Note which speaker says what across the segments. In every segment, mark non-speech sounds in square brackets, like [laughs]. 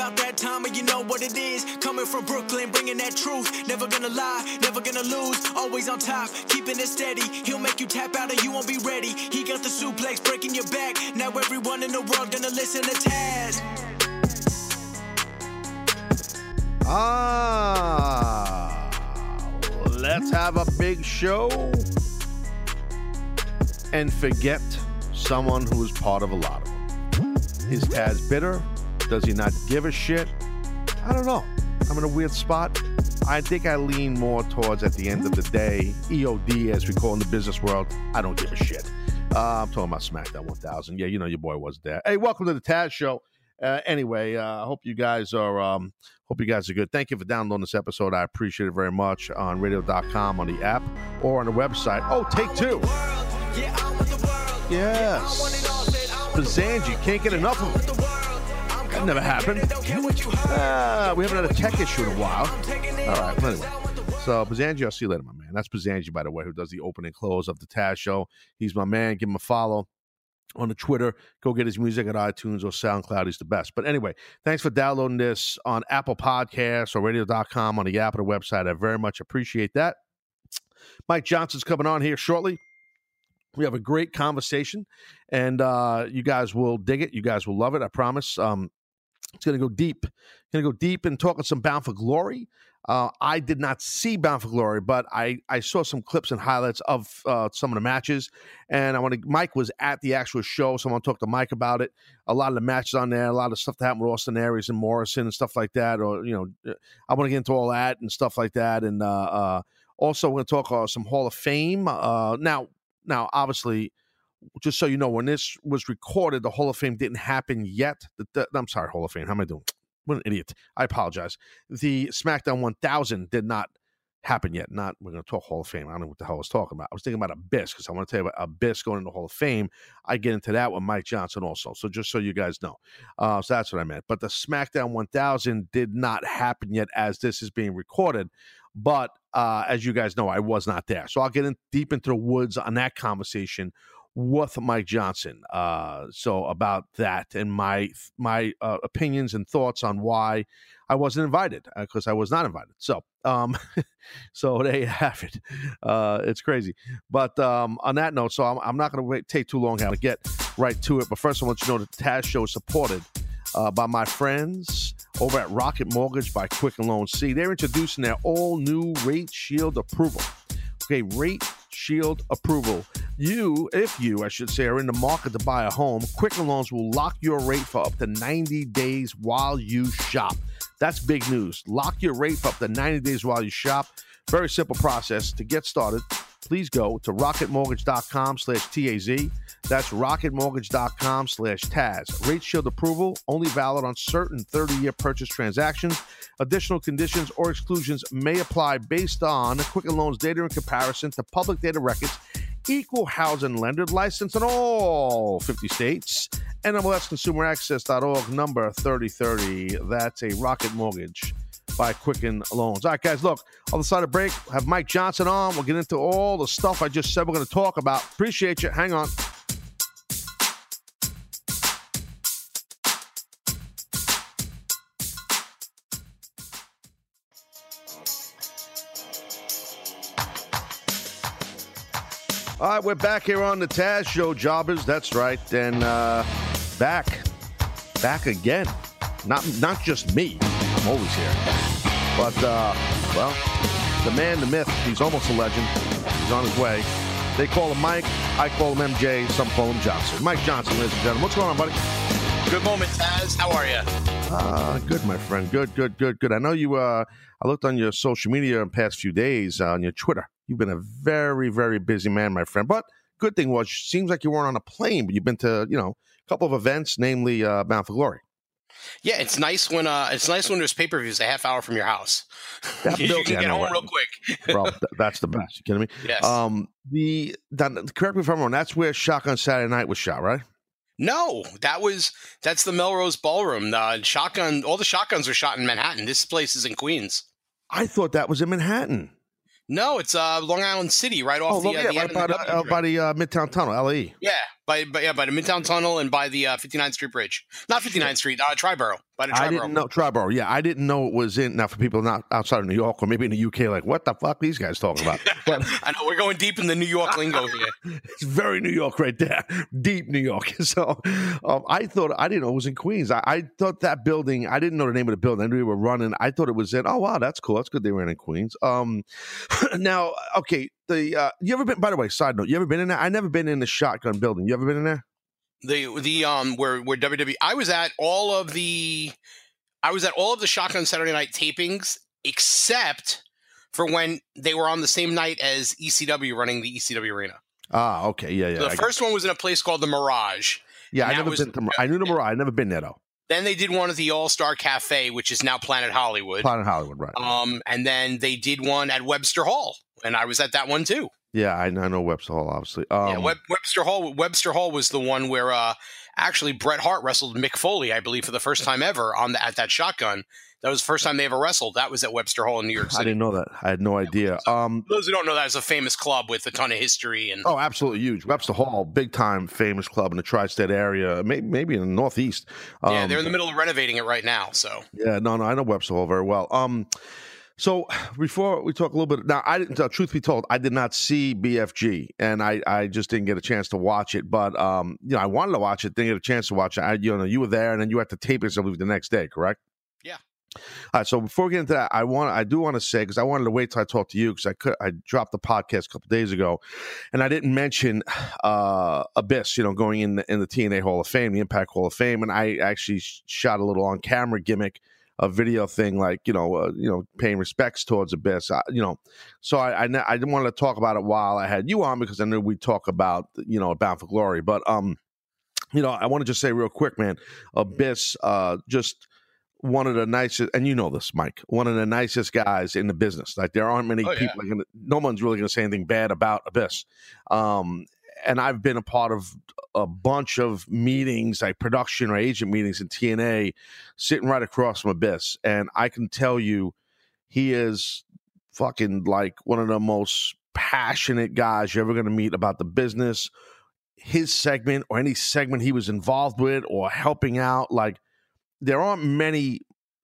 Speaker 1: About that time and you know what it is. Coming from Brooklyn, bringing that truth. Never gonna lie, never gonna lose. Always on top, keeping it steady. He'll make you tap out and you won't be ready. He got the suplex breaking your back. Now everyone in the world gonna listen to Taz.
Speaker 2: Ah, let's have a big show and forget someone who is part of a lot of them. Is Taz bitter? Does he not give a shit? I don't know. I'm in a weird spot. I think I lean more towards at the end of the day, EOD as we call in the business world. I don't give a shit. Uh, I'm talking about SmackDown 1000. Yeah, you know your boy was there. Hey, welcome to the Taz Show. Uh, anyway, uh, I hope you guys are um, hope you guys are good. Thank you for downloading this episode. I appreciate it very much on radio.com on the app or on the website. Oh, take two.
Speaker 1: Yeah, I want the world.
Speaker 2: Yes. Bazanji can't get enough of it. That never happened. Uh, we haven't had a tech issue in a while. All right, well, anyway. So Bazanji, I'll see you later, my man. That's Bazanji, by the way, who does the open and close of the Taz show. He's my man. Give him a follow on the Twitter. Go get his music at iTunes or SoundCloud. He's the best. But anyway, thanks for downloading this on Apple Podcasts or radio.com on the app or the website. I very much appreciate that. Mike Johnson's coming on here shortly. We have a great conversation, and uh, you guys will dig it. You guys will love it. I promise. Um, it's going to go deep. Going to go deep and talking some Bound for Glory. Uh, I did not see Bound for Glory, but I, I saw some clips and highlights of uh, some of the matches. And I want to. Mike was at the actual show, so I want to talk to Mike about it. A lot of the matches on there, a lot of stuff that happened with Austin Aries and Morrison and stuff like that. Or you know, I want to get into all that and stuff like that. And uh, uh, also, we're going to talk uh, some Hall of Fame. Uh, now, now, obviously, just so you know, when this was recorded, the Hall of Fame didn't happen yet. The, the, I'm sorry, Hall of Fame. How am I doing? [tsk] What an idiot. I apologize. The SmackDown 1000 did not happen yet. Not, we're going to talk Hall of Fame. I don't know what the hell I was talking about. I was thinking about Abyss because I want to tell you about Abyss going into Hall of Fame. I get into that with Mike Johnson also. So just so you guys know. Uh, so that's what I meant. But the SmackDown 1000 did not happen yet as this is being recorded. But uh, as you guys know, I was not there. So I'll get in deep into the woods on that conversation with Mike Johnson. Uh, so about that and my my uh, opinions and thoughts on why I wasn't invited because I was not invited. So um, [laughs] so there you have it. Uh, it's crazy. But um, on that note, so I'm, I'm not going to take too long to get right to it. But first, I want you to know that the Taz Show is supported uh, by my friends over at Rocket Mortgage by Quicken Loans. See, they're introducing their all new Rate Shield approval. Okay, Rate Shield approval. You, if you, I should say, are in the market to buy a home, Quicken Loans will lock your rate for up to 90 days while you shop. That's big news. Lock your rate for up to 90 days while you shop. Very simple process. To get started, please go to rocketmortgage.com slash TAZ. That's rocketmortgage.com slash Taz. Rate shield approval only valid on certain 30 year purchase transactions. Additional conditions or exclusions may apply based on Quicken Loans data in comparison to public data records. Equal housing lender license in all 50 states. NMLS NMLSConsumerAccess.org number 3030. That's a Rocket Mortgage by Quicken Loans. All right, guys, look, on the side of break, have Mike Johnson on. We'll get into all the stuff I just said we're going to talk about. Appreciate you. Hang on. All right, we're back here on the Taz Show, jobbers. That's right, and uh, back, back again. Not not just me. I'm always here, but uh, well, the man, the myth. He's almost a legend. He's on his way. They call him Mike. I call him MJ. Some call him Johnson. Mike Johnson, ladies and gentlemen. What's going on, buddy?
Speaker 3: Good moment, Taz. How are you?
Speaker 2: Ah, good, my friend. Good, good, good, good. I know you. Uh, I looked on your social media in the past few days uh, on your Twitter. You've been a very, very busy man, my friend. But good thing was, seems like you weren't on a plane, but you've been to, you know, a couple of events, namely uh, Bound for Glory.
Speaker 3: Yeah, it's nice when uh, it's nice when there's pay per views a half hour from your house. [laughs] You
Speaker 2: built-
Speaker 3: can
Speaker 2: yeah,
Speaker 3: get
Speaker 2: no,
Speaker 3: home
Speaker 2: right.
Speaker 3: real quick. [laughs]
Speaker 2: Bro, that's the best. You kidding me?
Speaker 3: Yes.
Speaker 2: Um, the that, correct me if I'm wrong. That's where Shotgun Saturday Night was shot, right?
Speaker 3: No, that was that's the Melrose Ballroom. The shotgun, all the shotguns are shot in Manhattan. This place is in Queens.
Speaker 2: I thought that was in Manhattan.
Speaker 3: No, it's uh, Long Island City, right off
Speaker 2: Oh,
Speaker 3: the, uh,
Speaker 2: yeah,
Speaker 3: the
Speaker 2: right by
Speaker 3: of the
Speaker 2: uh, by the uh, Midtown Tunnel, LE.
Speaker 3: Yeah, by, by yeah by the Midtown Tunnel and by the uh, 59th Street Bridge. Not 59th Street, uh, Triborough. By the Triborough.
Speaker 2: I didn't know Triborough. Yeah, I didn't know it was in. Now, for people not outside of New York or maybe in the UK, like what the fuck these guys talking about? [laughs] But
Speaker 3: I know we're going deep in the New York lingo here. [laughs]
Speaker 2: it's very New York right there, deep New York. [laughs] So um, I thought I didn't know it was in Queens. I, I thought that building. I didn't know the name of the building. I knew they were running. I thought it was in. Oh wow, that's cool. That's good. They were in Queens. Um, now okay. The uh, you ever been? By the way, side note, you ever been in there? I never been in the shotgun building. You ever been in there?
Speaker 3: The the um where where WWE I was at all of the I was at all of the Shotgun Saturday Night tapings except for when they were on the same night as ECW running the ECW arena.
Speaker 2: Ah, okay, yeah, yeah.
Speaker 3: So the
Speaker 2: got-
Speaker 3: first one was in a place called the Mirage.
Speaker 2: yeah, I never
Speaker 3: was-
Speaker 2: been. To, I knew the Mirage. I never been there though.
Speaker 3: Then they did one at the All Star Cafe, which is now Planet Hollywood.
Speaker 2: Planet Hollywood, right?
Speaker 3: Um, and then they did one at Webster Hall, and I was at that one too.
Speaker 2: yeah, I, I know Webster Hall, obviously. Um,
Speaker 3: yeah, Web, Webster Hall. Webster Hall was the one where uh, actually Bret Hart wrestled Mick Foley, I believe, for the first time ever on the, at that shotgun. That was the first time they ever wrestled. That was at Webster Hall in New York City.
Speaker 2: I didn't know that. I had no idea. Um,
Speaker 3: those who don't know, that is a famous club with a ton of history and
Speaker 2: oh, absolutely huge. Webster Hall, big time, famous club in the tri-state area, maybe, maybe in the Northeast. Um,
Speaker 3: yeah, they're in the middle of renovating it right now. So
Speaker 2: Yeah, no, no, I know Webster Hall very well. Um, so before we talk a little bit now, I didn't. Uh, truth be told, I did not see BFG, and I, I just didn't get a chance to watch it. But um, you know, I wanted to watch it, didn't get a chance to watch it. I, you know, you were there, and then you had to tape it, I believe, the next day, correct?
Speaker 3: Yeah.
Speaker 2: All right. So before we get into that, I want, I do want to say because I wanted to wait till I talked to you because I could, I dropped the podcast a couple days ago, and I didn't mention uh Abyss, you know, going in the, in the TNA Hall of Fame, the Impact Hall of Fame, and I actually shot a little on camera gimmick a video thing like you know uh, you know paying respects towards Abyss I, you know. So I, I I didn't want to talk about it while I had you on because I knew we'd talk about you know Bound for Glory. But um you know I want to just say real quick man Abyss uh just one of the nicest and you know this Mike one of the nicest guys in the business. Like there aren't many
Speaker 3: Oh, yeah.
Speaker 2: people gonna, no one's really going to say anything bad about Abyss. Um and I've been a part of a bunch of meetings, like production or agent meetings in TNA, sitting right across from Abyss. And I can tell you, he is fucking like one of the most passionate guys you're ever going to meet about the business. His segment or any segment he was involved with or helping out, like there aren't many.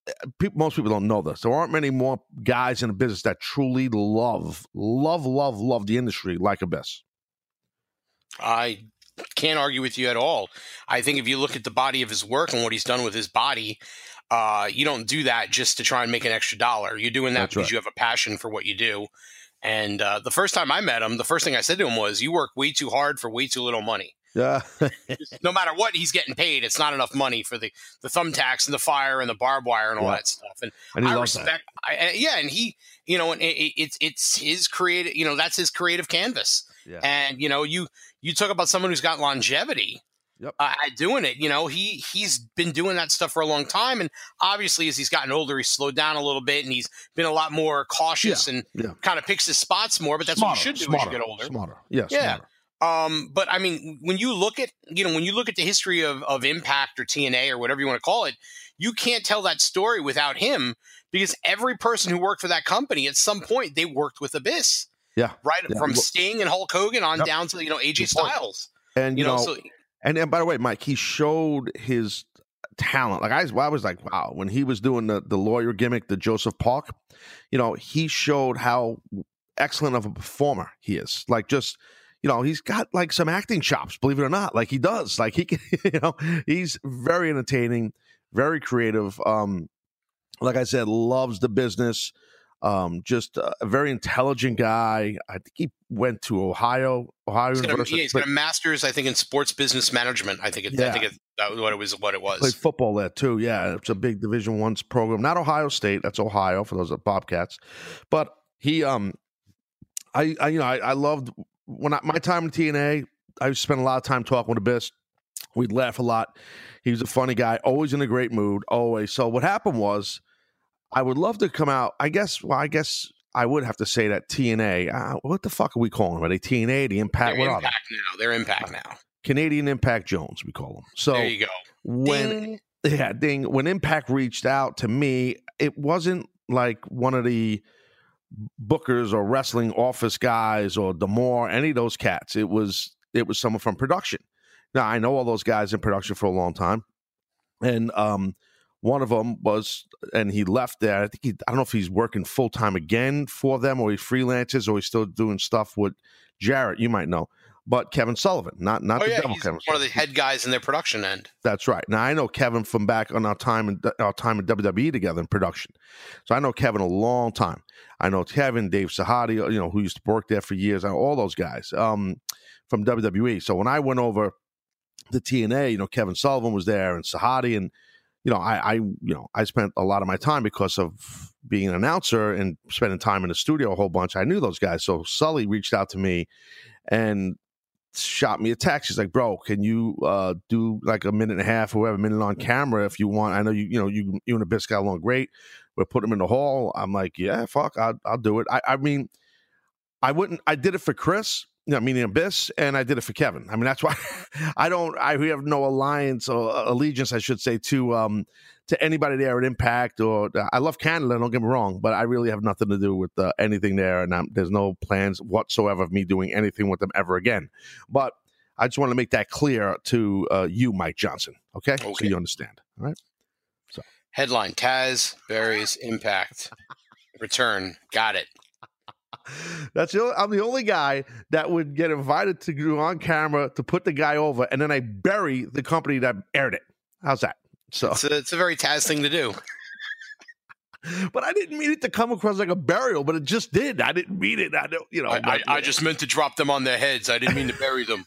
Speaker 2: Eh, people, most people don't know this. There aren't many more guys in the business that truly love, love, love, love the industry like Abyss.
Speaker 3: I can't argue with you at all. I think if you look at the body of his work and what he's done with his body, uh, you don't do that just to try and make an extra dollar. You're doing that
Speaker 2: That's
Speaker 3: because
Speaker 2: right.
Speaker 3: you have a passion for what you do. And uh, the first time I met him, the first thing I said to him was, "You work way too hard for way too little money.
Speaker 2: Yeah.
Speaker 3: No matter what he's getting paid, it's not enough money for the the thumbtacks and the fire and the barbed wire and all
Speaker 2: Yeah.
Speaker 3: that stuff." And
Speaker 2: and
Speaker 3: I respect, I, yeah, and he, you know, and it, it, it's it's his creative, you know, that's his creative canvas.
Speaker 2: Yeah.
Speaker 3: And you know, you you talk about someone who's got longevity
Speaker 2: Yep.
Speaker 3: uh, at doing it. You know, he he's been doing that stuff for a long time, and obviously, as he's gotten older, he's slowed down a little bit, and he's been a lot more cautious and
Speaker 2: yeah.
Speaker 3: kind of picks his spots more. But that's what you should do
Speaker 2: smarter,
Speaker 3: as you get older.
Speaker 2: Smarter. Yeah,
Speaker 3: Yeah.
Speaker 2: smarter.
Speaker 3: Um, but I mean, when you look at you know when you look at the history of of Impact or TNA or whatever you want to call it, you can't tell that story without him because every person who worked for that company at some point they worked with Abyss,
Speaker 2: Yeah.
Speaker 3: right?
Speaker 2: Yeah.
Speaker 3: From Sting and Hulk Hogan on
Speaker 2: Yep.
Speaker 3: down to you know AJ
Speaker 2: Good point.
Speaker 3: Styles.
Speaker 2: And
Speaker 3: You know,
Speaker 2: so
Speaker 3: so
Speaker 2: And and by the way, Mike, he showed his talent. Like I, was- I was like, wow, when he was doing the the lawyer gimmick, the Joseph Park, you know, he showed how excellent of a performer he is. Like just you know, he's got like some acting chops, believe it or not. Like he does. Like he can, [laughs] you know, he's very entertaining, very creative. Um, like I said, loves the business. Um, just a, very intelligent guy. I think he went to Ohio, Ohio
Speaker 3: he's got, a,
Speaker 2: University.
Speaker 3: yeah, he's got a master's, I think, in sports business management. I think it,
Speaker 2: Yeah.
Speaker 3: I think it, that was what it was. What it was.
Speaker 2: played football there too. Yeah, it's a big Division One's program. Not Ohio State. That's Ohio for those are Bobcats. But he, um, I, I you know, I, I loved when I, my time in TNA. I spent a lot of time talking with Abyss. We'd laugh a lot. He was a funny guy, always in a great mood, always. So what happened was, I would love to come out. I guess. Well, I guess I would have to say that TNA. Uh, what the fuck are we calling them? Are they TNA? The Impact?
Speaker 3: They're
Speaker 2: What are they?
Speaker 3: impact now. They're impact now.
Speaker 2: Canadian Impact Jones, we call them. So
Speaker 3: there you go.
Speaker 2: when
Speaker 3: Ding.
Speaker 2: yeah, ding. When Impact reached out to me, it wasn't like one of the bookers or wrestling office guys or D'Amore, any of those cats. It was it was someone from production. Now I know all those guys in production for a long time, and um, one of them was, and he left there. I think he, I don't know if he's working full time again for them, or he freelances, or he's still doing stuff with Jarrett. You might know, but Kevin Sullivan, not not
Speaker 3: Oh
Speaker 2: the
Speaker 3: yeah,
Speaker 2: devil
Speaker 3: he's
Speaker 2: Kevin.
Speaker 3: one of the head guys in their production end.
Speaker 2: That's right. Now I know Kevin from back on our time in our time in WWE together in production. So I know Kevin a long time. I know Kevin, Dave Sahadi, you know, who used to work there for years. I know all those guys um, from WWE. So when I went over the TNA, you know, Kevin Sullivan was there and Sahadi, and you know, I, I, you know, I spent a lot of my time because of being an announcer and spending time in the studio a whole bunch. I knew those guys. So Sully reached out to me and shot me a text. He's like, "Bro, can you uh, do like a minute and a half or whatever minute on camera if you want? I know you, you know, you you and Abyss got along great. We'll put him in the hall." I'm like, "Yeah, fuck, I'll, I'll do it." I, I mean, I wouldn't. I did it for Chris, know, meaning Abyss, and I did it for Kevin. I mean, that's why [laughs] I don't. I we have no alliance or allegiance, I should say, to um to anybody there at Impact or I love Canada. Don't get me wrong, but I really have nothing to do with uh, anything there, and I'm, there's no plans whatsoever of me doing anything with them ever again. But I just want to make that clear to uh, you, Mike Johnson. Okay? so you understand. All right.
Speaker 3: So headline: Taz buries Impact. Return. Got it.
Speaker 2: That's the only, I'm the only guy that would get invited to go on camera to put the guy over, and then I bury the company that aired it. How's that? So,
Speaker 3: It's a, it's a very Taz thing to do. [laughs]
Speaker 2: but I didn't mean it to come across like a burial, but it just did. I didn't mean it. I don't, you know.
Speaker 3: I, I, I just meant to drop them on their heads. I didn't mean to bury them.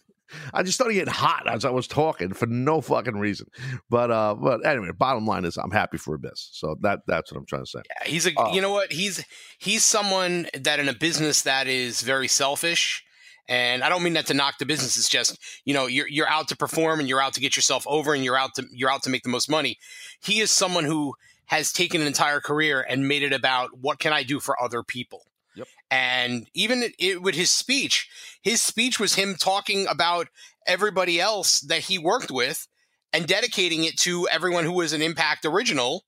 Speaker 2: I just started getting hot as I was talking for no fucking reason. But uh, but anyway, bottom line is I'm happy for Abyss. So that that's what I'm trying to say.
Speaker 3: Yeah, he's a
Speaker 2: Oh.
Speaker 3: you know what he's he's someone that in a business that is very selfish and i don't mean that to knock the business it's just you know you're you're out to perform and you're out to get yourself over and you're out to you're out to make the most money he is someone who has taken an entire career and made it about what can i do for other people. And even it, it, with his speech his speech was him talking about everybody else that he worked with and dedicating it to everyone who was an impact original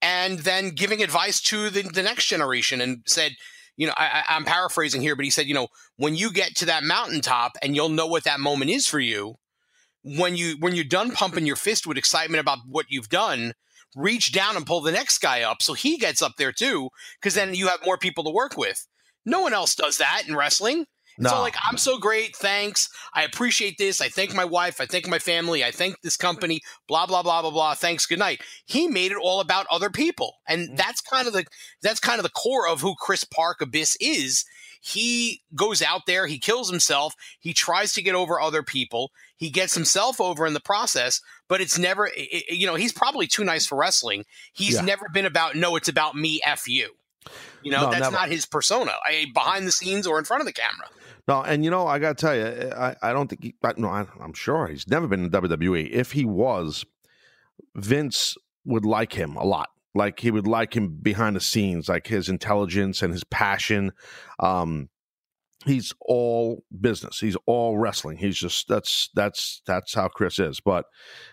Speaker 3: and then giving advice to the, the next generation and said, you know, I- I'm paraphrasing here, but he said, you know, when you get to that mountaintop and you'll know what that moment is for you, when you when you're done pumping your fist with excitement about what you've done, reach down and pull the next guy up so he gets up there too, because then you have more people to work with. No one else does that in wrestling. It's all like, I'm so great. Thanks. I appreciate this. I thank my wife. I thank my family. I thank this company. Blah, blah, blah, blah, blah. Thanks. Good night. He made it all about other people. And mm. that's kind of the that's kind of the core of who Chris Park Abyss is. He goes out there, he kills himself, he tries to get over other people, he gets himself over in the process, but it's never i- i- you know, he's probably too nice for wrestling. He's
Speaker 2: Yeah.
Speaker 3: never been about no, it's about me, F you. You know,
Speaker 2: No,
Speaker 3: that's
Speaker 2: never.
Speaker 3: not his persona. I, behind the scenes or in front of the camera.
Speaker 2: No, and you know, I got to tell you, I, I don't think, he, I, no, I, I'm sure he's never been in WWE. If he was, Vince would like him a lot. Like he would like him behind the scenes, like his intelligence and his passion. Um, he's all business. He's all wrestling. He's just that's that's that's how Chris is. But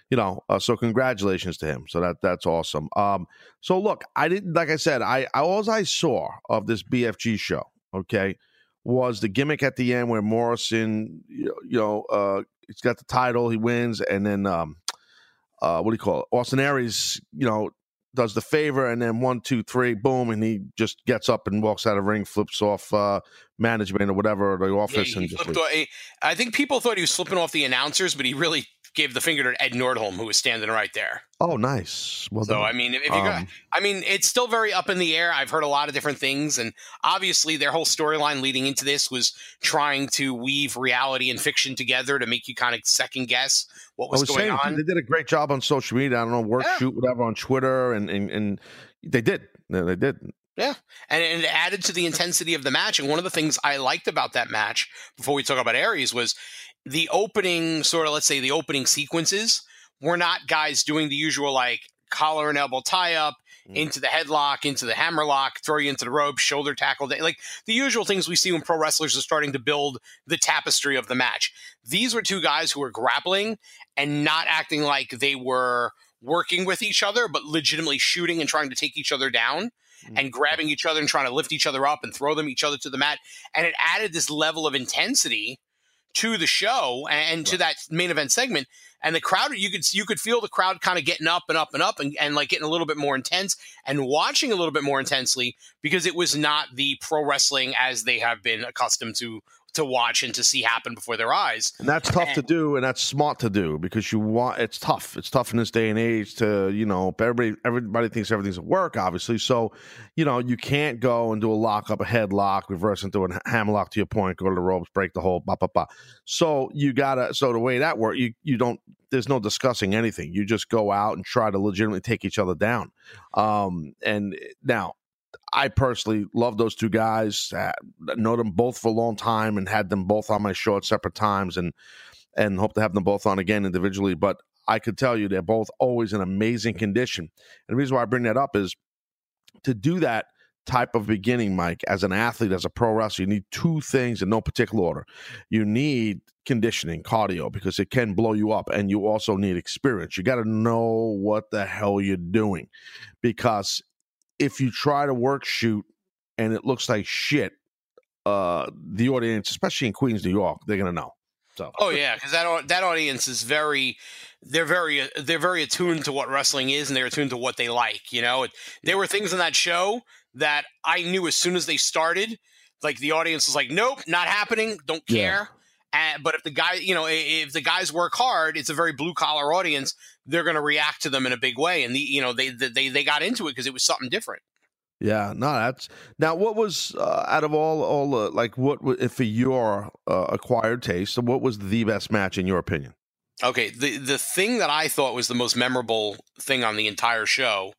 Speaker 2: you know, uh, so congratulations to him. So that that's awesome. Um, so look, I didn't like I said, I, I all I saw of this BFG show, okay, was the gimmick at the end where Morrison, you know, you know uh, he's got the title, he wins, and then um, uh, what do you call it? Austin Aries, you know, does the favor, and then one, two, three, boom, and he just gets up and walks out of ring, flips off uh, management or whatever, or the office,
Speaker 3: he
Speaker 2: and just
Speaker 3: off- I think people thought he was flipping off the announcers, but he really gave the finger to Ed Nordholm, who was standing right there.
Speaker 2: oh, nice. Well
Speaker 3: So
Speaker 2: done.
Speaker 3: I mean, if, you got,
Speaker 2: Um,
Speaker 3: I mean, it's still very up in the air. I've heard a lot of different things, and obviously, their whole storyline leading into this was trying to weave reality and fiction together to make you kind of second guess what was,
Speaker 2: was
Speaker 3: going
Speaker 2: saying
Speaker 3: on.
Speaker 2: they did a great job on social media. I don't know, work,
Speaker 3: Yeah.
Speaker 2: shoot, whatever on Twitter, and and, and they did. They they did. Yeah.
Speaker 3: And, and it added to the intensity of the match. And one of the things I liked about that match, before we talk about Aries, was the opening sort of let's say the opening sequences were not guys doing the usual like collar and elbow tie up. Mm. into the headlock, into the hammerlock, throw you into the rope, shoulder tackle, like the usual things we see when pro wrestlers are starting to build the tapestry of the match. These were two guys who were grappling and not acting like they were working with each other, but legitimately shooting and trying to take each other down mm. and grabbing each other and trying to lift each other up and throw them each other to the mat. And it added this level of intensity to the show and right. to that main event segment. And the crowd, you could you could feel the crowd kind of getting up and up and up and, and like getting a little bit more intense and watching a little bit more intensely because it was not the pro wrestling as they have been accustomed to to watch and to see happen before their eyes.
Speaker 2: And that's tough and, to do, and that's smart to do because you want. It's tough. It's tough in this day and age to you know everybody. Everybody thinks everything's at work, obviously. So you know you can't go and do a lock up, a headlock, reverse into a hammerlock to your point, go to the ropes, break the hold, blah blah blah. So you gotta. So the way that works, you you don't. There's no discussing anything. You just go out and try to legitimately take each other down. Um, and now I personally love those two guys. Uh, know them both for a long time and had them both on my show at separate times, and and hope to have them both on again individually. But I could tell you they're both always in amazing condition. And the reason why I bring that up is to do that type of beginning, Mike, as an athlete, as a pro wrestler, you need two things in no particular order. You need conditioning, cardio, because it can blow you up, and you also need experience. You got to know what the hell you're doing because if you try to work shoot and it looks like shit, uh, the audience, especially in Queens, New York, they're gonna know. So.
Speaker 3: Oh yeah, because that that audience is very, they're very they're very attuned to what wrestling is, and they're attuned to what they like. You know, there were things in that show that I knew as soon as they started. Like the audience was like, "Nope, not happening. Don't care." Yeah. but if the guy, you know, if the guys work hard, it's a very blue collar audience they're going to react to them in a big way. And the you know they they they got into it because it was something different.
Speaker 2: Yeah, no, that's now. What was uh, out of all all uh, like what for your uh, acquired taste? What was the best match in your opinion?
Speaker 3: Okay, the the thing that I thought was the most memorable thing on the entire show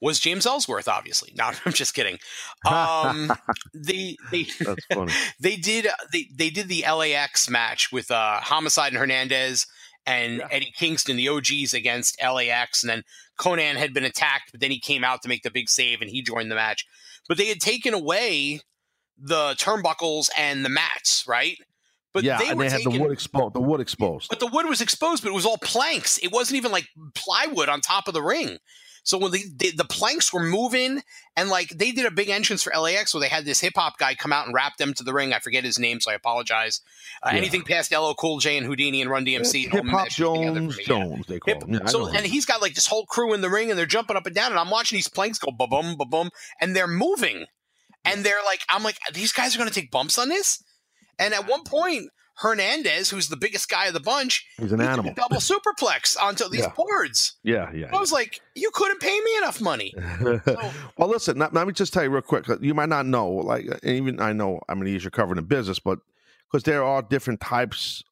Speaker 3: was James Ellsworth. Obviously, no, [laughs] I'm just kidding. [laughs] Um, they they [laughs] they did they they did the LAX match with uh, Homicide and Hernandez and yeah. Eddie Kingston, the OGs against LAX. And then Konnan had been attacked, but then he came out to make the big save and he joined the match. But they had taken away the turnbuckles and the mats, right?
Speaker 2: But yeah, they and they had taking, the wood exposed. The wood exposed.
Speaker 3: But the wood was exposed, but it was all planks. It wasn't even like plywood on top of the ring. So when the, the, the planks were moving, and like they did a big entrance for LAX where they had this hip hop guy come out and rap them to the ring. I forget his name, so I apologize. Uh, yeah. Anything past LL Cool J and Whodini and Run DMC,
Speaker 2: hip hop Jones, Jones, they call hip, him. Yeah,
Speaker 3: so and he's got like this whole crew in the ring, and they're jumping up and down, and I'm watching these planks go ba bum ba bum, and they're moving, and they're like, I'm like, these guys are going to take bumps on this. And at one point, Hernandez, who's the biggest guy of the bunch,
Speaker 2: he's an animal.
Speaker 3: double superplex onto these
Speaker 2: yeah.
Speaker 3: boards.
Speaker 2: Yeah, yeah.
Speaker 3: I was like, you couldn't pay me enough money. [laughs]
Speaker 2: so, well, listen, let, let, me just tell you real quick. You might not know, like, even I know how many years you're covering the business, but because there are different types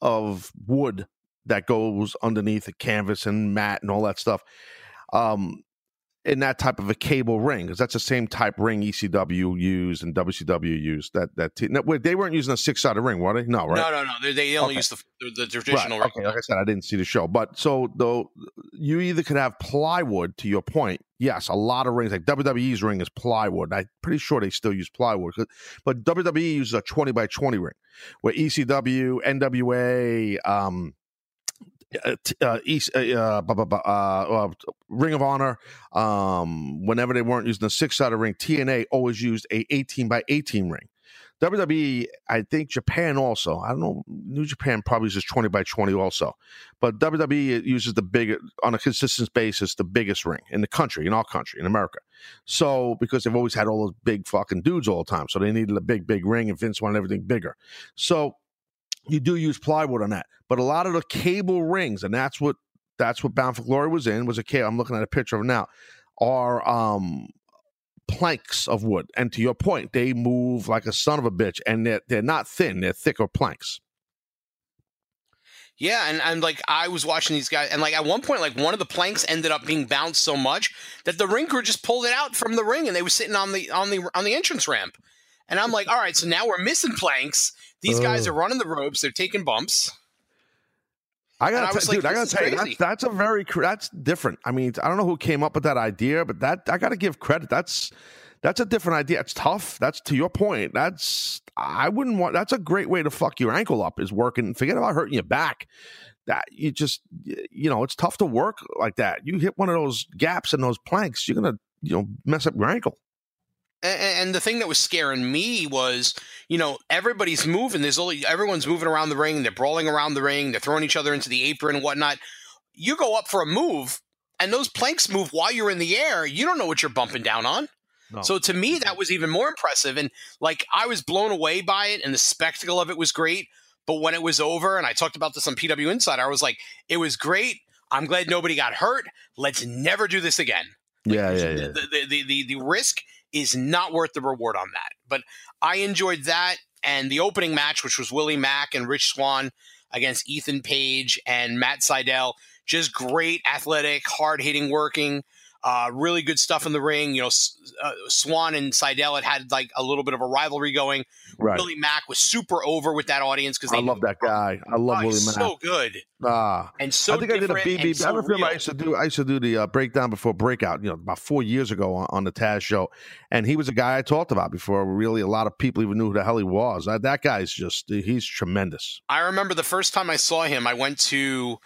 Speaker 2: of wood that goes underneath the canvas and mat and all that stuff. Um, in that type of a cable ring because that's the same type ring ECW used and WCW used. That that t- no, wait, they weren't using a six sided ring, were they? No, right?
Speaker 3: No, no, no. They, they only okay. use the, the, traditional
Speaker 2: right. Okay, like I said, I didn't see the show, but so though you either could have plywood. To your point, yes, a lot of rings like WWE's ring is plywood. I'm pretty sure they still use plywood, but WWE uses a twenty by twenty ring, where ECW, NWA, um, uh, uh, East, uh, uh, uh, Ring of Honor, um, whenever they weren't using a six sided ring, TNA always used a 18 by 18 ring. WWE, I think Japan also. I don't know. New Japan probably uses 20 by 20 also. But WWE uses the big, on a consistent basis, the biggest ring in the country, in our country, in America. So, because they've always had all those big fucking dudes all the time. So they needed a big, big ring, and Vince wanted everything bigger. So you do use plywood on that. But a lot of the cable rings, and that's what that's what Bound for Glory was in, was a cable. I'm looking at a picture of now, are um planks of wood. And to your point, they move like a son of a bitch, and they're they're not thin, they're thicker planks.
Speaker 3: Yeah, and, and like I was watching these guys, and like at one point, like one of the planks ended up being bounced so much that the ring crew just pulled it out from the ring, and they were sitting on the on the on the entrance ramp. And I'm like, all right, so now we're missing planks. These guys oh. are running the ropes. They're taking bumps.
Speaker 2: I gotta,
Speaker 3: was
Speaker 2: tell
Speaker 3: like,
Speaker 2: dude. I gotta tell you, that's that's a very that's different. I mean, I don't know who came up with that idea, but that I gotta give credit. That's that's a different idea. It's tough. That's to your point. That's I wouldn't want. That's a great way to fuck your ankle up. Is working. Forget about hurting your back. That you just you know it's tough to work like that. You hit one of those gaps in those planks, you're gonna you know mess up your ankle.
Speaker 3: And, and the thing that was scaring me was, you know, everybody's moving. There's only everyone's moving around the ring. They're brawling around the ring. They're throwing each other into the apron and whatnot. You go up for a move, and those planks move while you're in the air. You don't know what you're bumping down on.
Speaker 2: No.
Speaker 3: So to me, that mm-hmm. was even more impressive. And like I was blown away by it, and the spectacle of it was great. But when it was over, and I talked about this on PW Insider, I was like, it was great. I'm glad nobody got hurt. Let's never do this again.
Speaker 2: Yeah, yeah, yeah.
Speaker 3: The, the, the, the, the risk is not worth the reward on that. But I enjoyed that. And the opening match, which was Willie Mack and Rich Swann against Ethan Page and Matt Sydal, just great, athletic, hard hitting working. Uh, really good stuff in the ring. You know, S- uh, Swann and Sydal had had like a little bit of a rivalry going.
Speaker 2: Right.
Speaker 3: Willie Mack was super over with that audience because
Speaker 2: I love that guy. I love
Speaker 3: Oh,
Speaker 2: Willie
Speaker 3: he's
Speaker 2: Mack.
Speaker 3: so good
Speaker 2: ah.
Speaker 3: and so
Speaker 2: I think I did a BB.
Speaker 3: so
Speaker 2: I don't
Speaker 3: real.
Speaker 2: I used to do. I used to do the uh, breakdown before breakout. You know, about four years ago on, on the Taz show, and he was a guy I talked about before. Really, a lot of people even knew who the hell he was. Uh, that guy's just he's tremendous.
Speaker 3: I remember the first time I saw him, I went to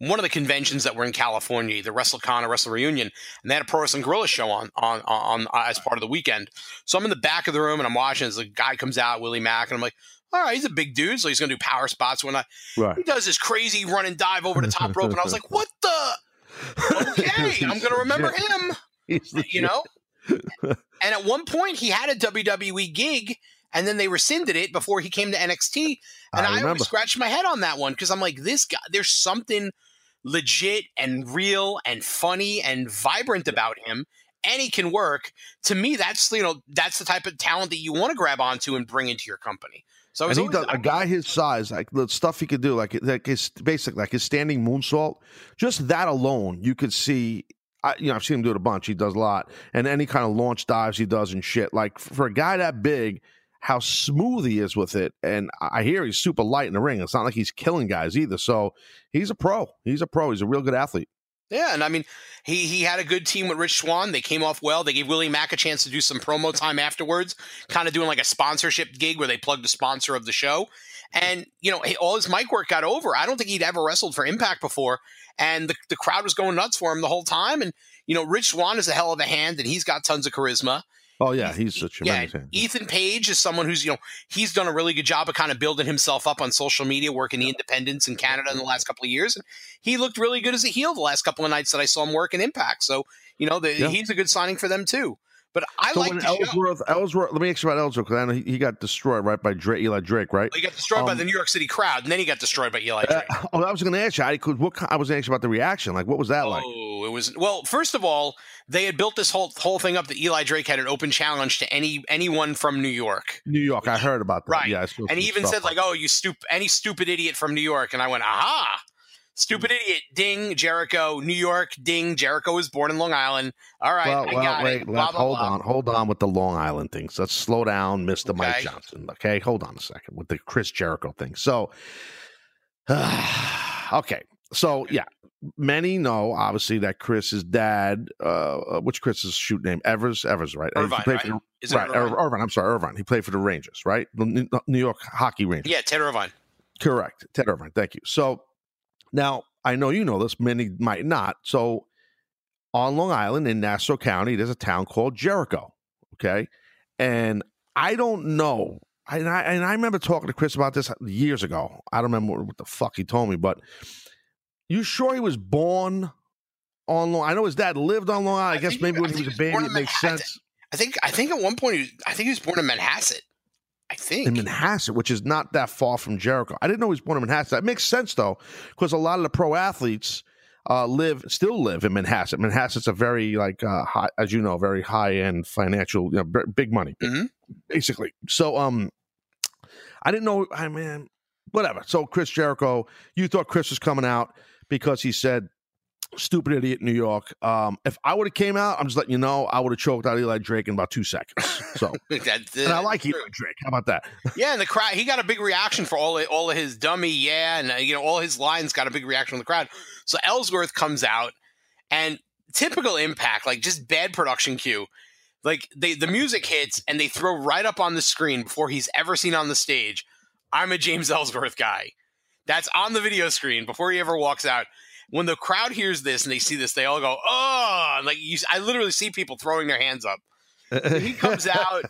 Speaker 3: one of the conventions that were in California, either WrestleCon or Wrestle Reunion, and they had a Pro Wrestling Guerrilla show on on on, on uh, as part of the weekend. So I'm in the back of the room and I'm watching as the guy comes out, Willie Mack, and I'm like, all right, he's a big dude, so he's gonna do power spots when I
Speaker 2: Right.
Speaker 3: he does this crazy run and dive over the top rope, and I was like, [laughs] what the [laughs] okay, I'm gonna remember him. You know? and at one point he had a WWE gig and then they rescinded it before he came to NXT. And
Speaker 2: I
Speaker 3: I, always scratched my head on that one because I'm like, this guy, there's something legit and real and funny and vibrant about him. And he can work. To me, that's you know that's the type of talent that you want to grab onto and bring into your company. So I
Speaker 2: and he does a guy his size, like the stuff he could do, like like his basic, like his standing moonsault. Just that alone, you could see. I, you know, I've seen him do it a bunch. He does a lot, and any kind of launch dives he does and shit. Like for a guy that big, how smooth he is with it. And I hear he's super light in the ring. It's not like he's killing guys either. So he's a pro. He's a pro. He's a real good athlete.
Speaker 3: Yeah, and I mean, he he had a good team with Rich Swann. They came off well. They gave Willie Mack a chance to do some promo time afterwards, kind of doing like a sponsorship gig where they plugged the sponsor of the show. And you know, all his mic work got over. I don't think he'd ever wrestled for Impact before, and the the crowd was going nuts for him the whole time. And you know, Rich Swann is a hell of a hand, and he's got tons of charisma.
Speaker 2: Oh yeah, he's such a
Speaker 3: Yeah,
Speaker 2: hand.
Speaker 3: Ethan Page is someone who's you know he's done a really good job of kind of building himself up on social media, working the independents in Canada in the last couple of years, and he looked really good as a heel the last couple of nights that I saw him work in Impact. So you know the,
Speaker 2: Yeah.
Speaker 3: he's a good signing for them too. But I
Speaker 2: so
Speaker 3: like
Speaker 2: when
Speaker 3: the show.
Speaker 2: Ellsworth, Ellsworth, let me ask you about Ellsworth because I know he, he got destroyed right by Drake, Eli Drake, right?
Speaker 3: He got destroyed by
Speaker 2: Um,
Speaker 3: the New York City crowd, and then he got destroyed by Eli
Speaker 2: Uh,
Speaker 3: Drake. [laughs]
Speaker 2: oh, I was going to ask you. I could. What? I was asking about the reaction. Like, what was that like?
Speaker 3: Oh, it was well. First of all, they had built this whole whole thing up that Eli Drake had an open challenge to any anyone from New York.
Speaker 2: New York. I heard about that.
Speaker 3: Right.
Speaker 2: Yeah,
Speaker 3: And he even said like, "Oh, you stupid, any stupid idiot from New York." And I went, "Aha, stupid idiot, ding, Jericho, New York, ding, Jericho was born in Long Island. All right,
Speaker 2: well,
Speaker 3: I
Speaker 2: well,
Speaker 3: got
Speaker 2: wait.
Speaker 3: it. Blah, blah,
Speaker 2: hold
Speaker 3: blah.
Speaker 2: on. Hold on with the Long Island things. Let's slow down, Mister Mike Johnson. Okay, hold on a second with the Chris Jericho thing. So, [sighs] okay. So yeah, many know obviously that Chris's dad, uh, which Chris's shoot name, Evers, Evers, right? Uh,
Speaker 3: Irvine, right?
Speaker 2: the-
Speaker 3: Is it
Speaker 2: right,
Speaker 3: Irvine?
Speaker 2: Irvine. I'm sorry, Irvine. He played for the Rangers, right? The New New York Hockey Rangers.
Speaker 3: Yeah, Ted Irvine.
Speaker 2: Correct. Ted Irvine. Thank you. So now I know you know this, many might not. So on Long Island in Nassau County, there's a town called Jericho. Okay. And I don't know. And I, and I remember talking to Chris about this years ago. I don't remember what the fuck he told me, but you sure he was born on Long I know his dad lived on Long Island. I,
Speaker 3: I
Speaker 2: guess maybe
Speaker 3: I
Speaker 2: when he was a
Speaker 3: he was
Speaker 2: baby, it makes sense.
Speaker 3: I think I think at one point he was, I think he was born in Manhasset. I think.
Speaker 2: in Manhasset, which is not that far from Jericho. I didn't know he was born in Manhasset. That makes sense though, because a lot of the pro athletes uh, live still live in Manhasset. Manhasset's a very like uh, high, as you know, very high end financial, you know, b- big money,
Speaker 3: Mhm.
Speaker 2: basically. So, um, I didn't know. I mean, whatever. So Chris Jericho, you thought Chris was coming out because he said stupid idiot in New York. Um, if I would have came out, I'm just letting you know, I would have choked out Eli Drake in about two seconds. So, [laughs] and I like Eli Drake. How about that?
Speaker 3: Yeah, and the crowd, he got a big reaction for all all of his dummy, yeah, and uh, you know all his lines got a big reaction from the crowd. So Ellsworth comes out, and typical Impact, like just bad production cue. Like they the music hits and they throw right up on the screen before he's ever seen on the stage. I'm a James Ellsworth guy. That's on the video screen before he ever walks out. When the crowd hears this and they see this, they all go, "Oh!" And like you, I literally see people throwing their hands up. He comes [laughs] out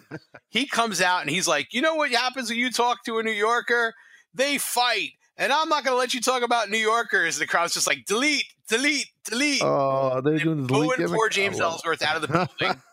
Speaker 3: he comes out and he's like you know what happens when you talk to a new yorker? They fight and i'm not going to let you talk about new yorkers the crowd's just like delete delete delete.
Speaker 2: Oh, they're doing the delete
Speaker 3: booing poor james
Speaker 2: Oh,
Speaker 3: ellsworth out of the building. [laughs]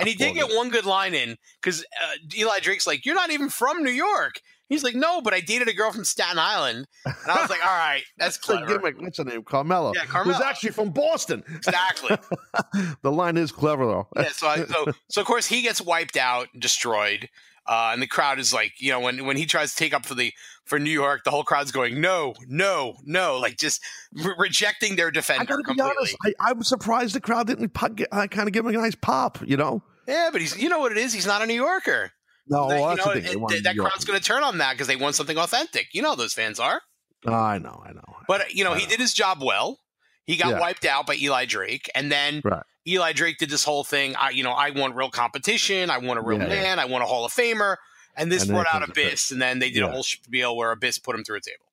Speaker 3: And he did get one good line in because uh, eli drake's like you're not even from new york he's like no but i dated a girl from staten island and i was like all right [laughs] that's clever
Speaker 2: gimmick. What's her name? Carmella.
Speaker 3: Yeah,
Speaker 2: Who's
Speaker 3: Carmella.
Speaker 2: actually from Boston.
Speaker 3: exactly [laughs]
Speaker 2: the line is clever though.
Speaker 3: yeah, so, I, so so of course he gets wiped out, and destroyed, uh, and the crowd is like, you know, when when he tries to take up for the for New York, the whole crowd's going, no, no, no, like just re- rejecting their
Speaker 2: I
Speaker 3: defender
Speaker 2: gotta be
Speaker 3: completely.
Speaker 2: honest. I, I'm surprised the crowd didn't pop, uh, kind of give him a nice pop. You know?
Speaker 3: Yeah, but he's you know what it is, he's not a New Yorker.
Speaker 2: No,
Speaker 3: That- you
Speaker 2: that's
Speaker 3: know,
Speaker 2: the thing. They
Speaker 3: it-
Speaker 2: want
Speaker 3: that, that
Speaker 2: York.
Speaker 3: crowd's going to turn on that because they want something authentic. You know, those fans are.
Speaker 2: I know, I know.
Speaker 3: But you know,
Speaker 2: I
Speaker 3: he
Speaker 2: know.
Speaker 3: did his job well. He got
Speaker 2: Yeah.
Speaker 3: wiped out by Eli Drake, and then
Speaker 2: Right.
Speaker 3: Eli Drake did this whole thing. I, you know, I want real competition. I want a real
Speaker 2: Yeah, yeah.
Speaker 3: man. I want a Hall of Famer. And this
Speaker 2: And
Speaker 3: brought out Abyss, and then they did a whole spiel where Abyss put him through a table.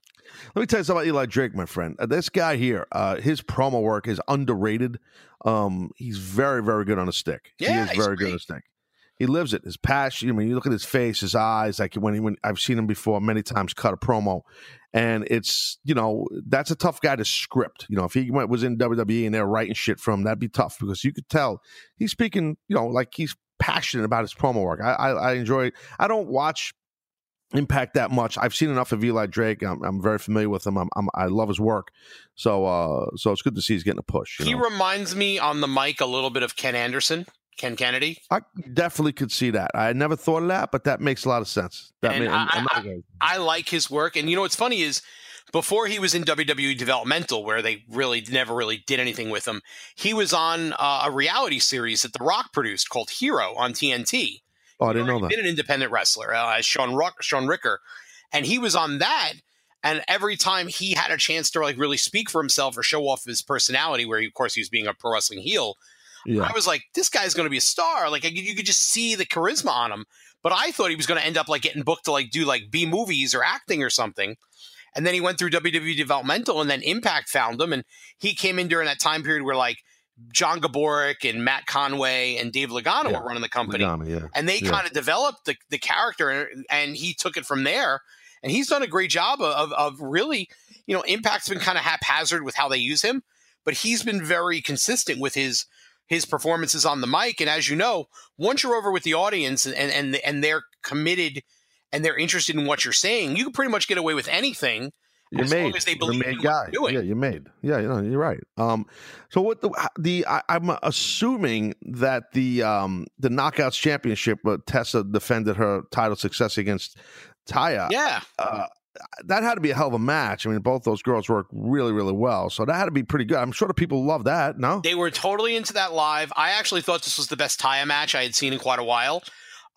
Speaker 2: Let me tell you something about Eli Drake, my friend. Uh, this guy here, uh, his promo work is underrated. Um, he's very, very good on a stick. he
Speaker 3: Yeah,
Speaker 2: is
Speaker 3: he's
Speaker 2: very good on a stick. He lives it. His passion. I mean, you look at his face, his eyes. Like when he, when I've seen him before many times, cut a promo, and it's you know that's a tough guy to script. You know, if he went was in WWE and they're writing shit from, him, that'd be tough because you could tell he's speaking. You know, like he's passionate about his promo work. I I, I enjoy. I don't watch impact that much. I've seen enough of Eli Drake. I'm, I'm very familiar with him. I'm, I'm, I love his work. So uh, so it's good to see he's getting a push. you
Speaker 3: He
Speaker 2: know?
Speaker 3: reminds me on the mic a little bit of Ken Anderson, Ken Kennedy.
Speaker 2: I definitely could see that. I never thought of that, but that makes a lot of sense. That
Speaker 3: I-
Speaker 2: I'm
Speaker 3: I- I like his work, and you know what's funny is before he was in WWE Developmental, where they really never really did anything with him, he was on uh, a reality series that The Rock produced called Hero on TNT.
Speaker 2: oh, I didn't know that.
Speaker 3: Been an independent wrestler, uh, Sean Rock, Shaun Ricker, and he was on that. And every time he had a chance to like really speak for himself or show off his personality, where he, of course he was being a pro wrestling heel,
Speaker 2: Yeah,
Speaker 3: I was like, this guy's going to be a star. Like you could just see the charisma on him. But I thought he was going to end up like getting booked to like do like B movies or acting or something. And then he went through WWE developmental, and then Impact found him, and he came in during that time period where like John Gaburick and Matt Conway and Dave Lagana
Speaker 2: Yeah.
Speaker 3: were running the company,
Speaker 2: yeah.
Speaker 3: and they
Speaker 2: Yeah.
Speaker 3: kind of developed the the character, and he took it from there. And he's done a great job of, of really, you know, Impact's been kind of haphazard with how they use him, but he's been very consistent with his his performances on the mic. And as you know, once you're over with the audience and and and they're committed and they're interested in what you're saying, you can pretty much get away with anything.
Speaker 2: You're
Speaker 3: as long
Speaker 2: made.
Speaker 3: as they believe You're made
Speaker 2: guy.
Speaker 3: you're.
Speaker 2: Yeah, you're made. Yeah, you know, you're right. Um, so what the the I, I'm assuming that the um the Knockouts Championship, uh, Tessa defended her title success against Taya.
Speaker 3: Yeah.
Speaker 2: Uh, that had to be a hell of a match. I mean, both those girls work really, really well. So that had to be pretty good. I'm sure the people love that. No,
Speaker 3: They were totally into that live. I actually thought this was the best Taya match I had seen in quite a while.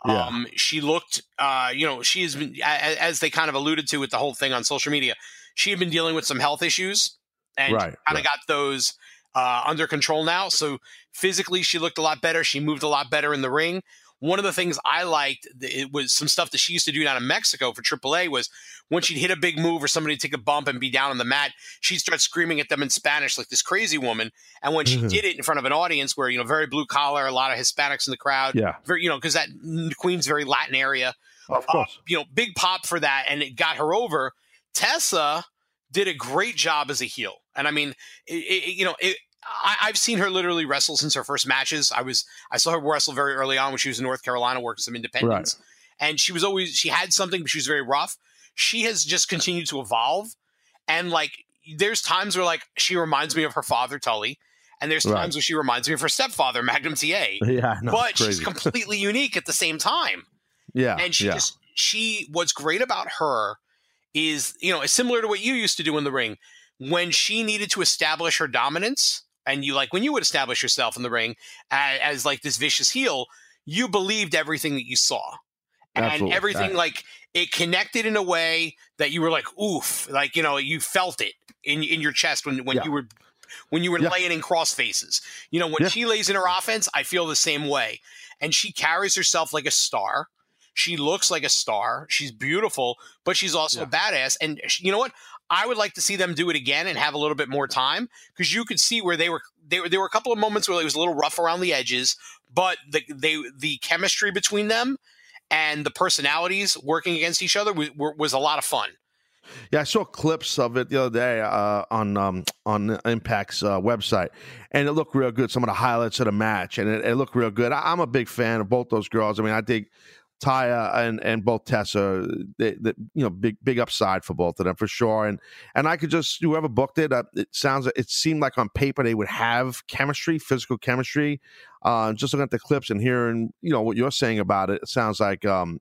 Speaker 2: Yeah.
Speaker 3: Um, she looked, uh, you know, she has been, as they kind of alluded to with the whole thing on social media, she had been dealing with some health issues and
Speaker 2: Right,
Speaker 3: kind of
Speaker 2: right.
Speaker 3: got those uh, under control now. So physically, she looked a lot better. She moved a lot better in the ring. One of the things I liked, it was some stuff that she used to do down in Mexico for AAA was when she'd hit a big move or somebody take a bump and be down on the mat, she'd start screaming at them in Spanish like this crazy woman. And when she
Speaker 2: Mhm.
Speaker 3: did it in front of an audience where, you know, very blue collar, a lot of Hispanics in the crowd,
Speaker 2: yeah,
Speaker 3: very, you know, because that Queen's very Latin area,
Speaker 2: of
Speaker 3: uh,
Speaker 2: course.
Speaker 3: you know, big pop for that, and it got her over. Tessa did a great job as a heel, and I mean, it, it, you know, it, I, I've seen her literally wrestle since her first matches. I was I saw her wrestle very early on when she was in North Carolina working some independence, and she was always she had something, but she was very rough. She has just continued to evolve, and like there's times where like she reminds me of her father Tully, and there's
Speaker 2: Right.
Speaker 3: times where she reminds me of her stepfather Magnum TA. [laughs]
Speaker 2: yeah, no,
Speaker 3: but she's completely unique at the same time [laughs]
Speaker 2: yeah,
Speaker 3: and she
Speaker 2: yeah.
Speaker 3: just she what's great about her is you know similar to what you used to do in the ring when she needed to establish her dominance, and you like when you would establish yourself in the ring as, as like this vicious heel, you believed everything that you saw, and
Speaker 2: Absolutely.
Speaker 3: everything like it connected in a way that you were like, oof, like you know, you felt it in in your chest when when
Speaker 2: Yeah.
Speaker 3: you were when you were
Speaker 2: Yeah.
Speaker 3: laying in cross faces. You know, when
Speaker 2: Yeah.
Speaker 3: she lays in her offense, I feel the same way. And she carries herself like a star. She looks like a star. She's beautiful, but she's also a badass. And she, you know what? I would like to see them do it again and have a little bit more time because you could see where they were. There, there were a couple of moments where it was a little rough around the edges, but the they the chemistry between them and the personalities working against each other was, was a lot of fun.
Speaker 2: Yeah, I saw clips of it the other day uh, on um, on Impact's uh, website, and it looked real good. Some of the highlights of the match, and it, it looked real good. I, I'm a big fan of both those girls. I mean, I think Taya and and both Tessa, they, they, you know, big big upside for both of them for sure. And and I could just whoever booked it, uh, it sounds it seemed like on paper they would have chemistry, physical chemistry. Uh, just looking at the clips and hearing, you know, what you're saying about it, it sounds like um,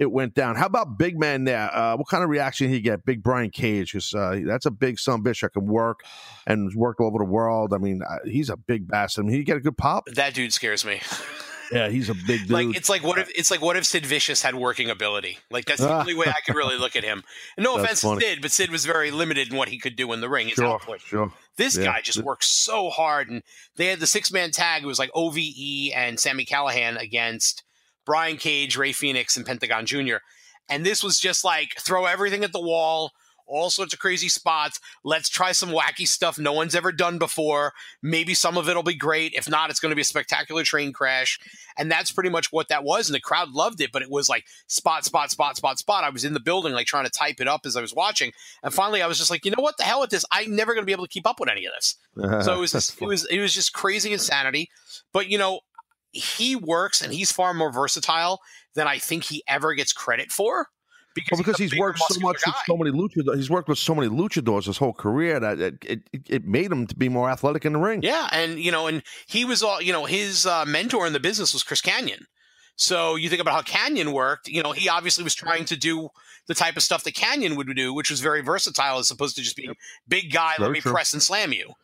Speaker 2: it went down. How about big man there? Uh, what kind of reaction he get? Big Brian Cage, because uh, that's a big son bitch that can work and work all over the world. I mean, uh, he's a big bastard. I mean, he get a good pop.
Speaker 3: That dude scares me. [laughs]
Speaker 2: Yeah, he's a big dude.
Speaker 3: Like it's like what if it's like what if Sid Vicious had working ability? Like that's the ah. only way I could really look at him. And no offense
Speaker 2: funny.
Speaker 3: to Sid, but Sid was very limited in what he could do in the ring. His
Speaker 2: sure,
Speaker 3: output.
Speaker 2: sure.
Speaker 3: This
Speaker 2: Yeah.
Speaker 3: guy just works so hard, and they had the six man tag. It was like OVE and Sami Callihan against Brian Cage, Rey Fenix, and Pentagon Jr. And this was just like throw everything at the wall, all sorts of crazy spots. Let's try some wacky stuff no one's ever done before. Maybe some of it'll be great. If not, it's going to be a spectacular train crash. And that's pretty much what that was. And the crowd loved it, but it was like spot, spot, spot, spot, spot. I was in the building, like trying to type it up as I was watching. And finally, I was just like, you know what? The hell with this. I'm never going to be able to keep up with any of this. [laughs] So it was just, it was it was just crazy insanity. But you know, he works and he's far more versatile than I think he ever gets credit for. Because,
Speaker 2: Well, because
Speaker 3: a
Speaker 2: he's worked so much with so many luchadors. He's worked with so many luchadors his whole career that it, it, it made him to be more athletic in the ring.
Speaker 3: Yeah, and you know, and he was all you know, his uh, mentor in the business was Chris Kanyon. So you think about how Kanyon worked. You know, he obviously was trying to do the type of stuff that Kanyon would do, which was very versatile, as opposed to just being big guy. let me
Speaker 2: true.
Speaker 3: press and slam you.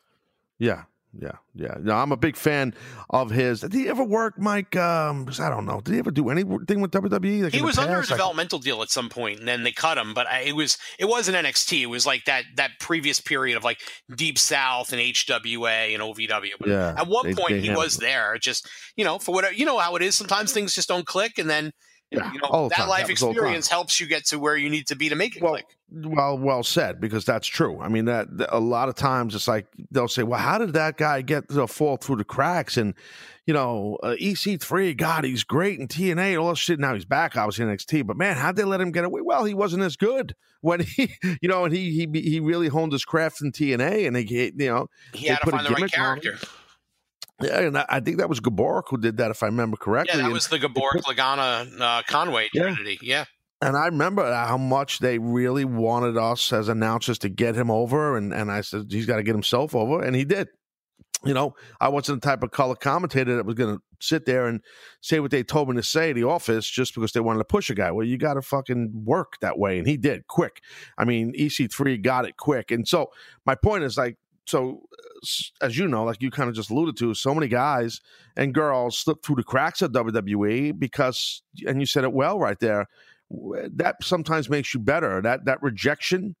Speaker 2: Yeah, yeah, yeah. No, I'm a big fan of his. Did he ever work, Mike? Um, I don't know. Did he ever do anything with WWE? Like
Speaker 3: he was under a developmental deal at some point, and then they cut him. But I, it was it wasn't NXT. It was like that that previous period of like Deep South and HWA and OVW. But
Speaker 2: Yeah,
Speaker 3: at one
Speaker 2: they-
Speaker 3: point
Speaker 2: they
Speaker 3: he
Speaker 2: handled
Speaker 3: was there. Just you know, for whatever you know how it is. Sometimes things just don't click, and then
Speaker 2: Yeah,
Speaker 3: you know that
Speaker 2: time.
Speaker 3: life
Speaker 2: Happens all the time.
Speaker 3: experience helps you get to where you need to be to make it
Speaker 2: Well,
Speaker 3: click.
Speaker 2: well, well said. Because that's true. I mean, that, that- a lot of times it's like they'll say, "Well, how did that guy get to fall through the cracks?" And you know, uh, EC3, God, he's great in TNA, all this shit. Now he's back, obviously in NXT. But man, how'd they let him get away? Well, he wasn't as good when he, [laughs] you know, and he he he really honed his craft in TNA, and he, you know,
Speaker 3: He had to
Speaker 2: put a
Speaker 3: find the right
Speaker 2: gimmick on
Speaker 3: character.
Speaker 2: Yeah, and I, think that was Gaburick who did that, if I remember correctly.
Speaker 3: Yeah, that
Speaker 2: And-
Speaker 3: was the Gaburick Lagana uh, Conway
Speaker 2: Yeah.
Speaker 3: Trinity. Yeah.
Speaker 2: And I remember how much they really wanted us as announcers to get him over, and, and I said he's got to get himself over, and he did. You know, I wasn't the type of color commentator that was going to sit there and say what they told me to say at the office just because they wanted to push a guy. Well, you got to fucking work that way, and he did quick. I mean, EC3 got it quick, and so my point is like, so as you know, like you kind of just alluded to, so many guys and girls slip through the cracks of WWE because, and you said it well right there that sometimes makes you better. That that rejection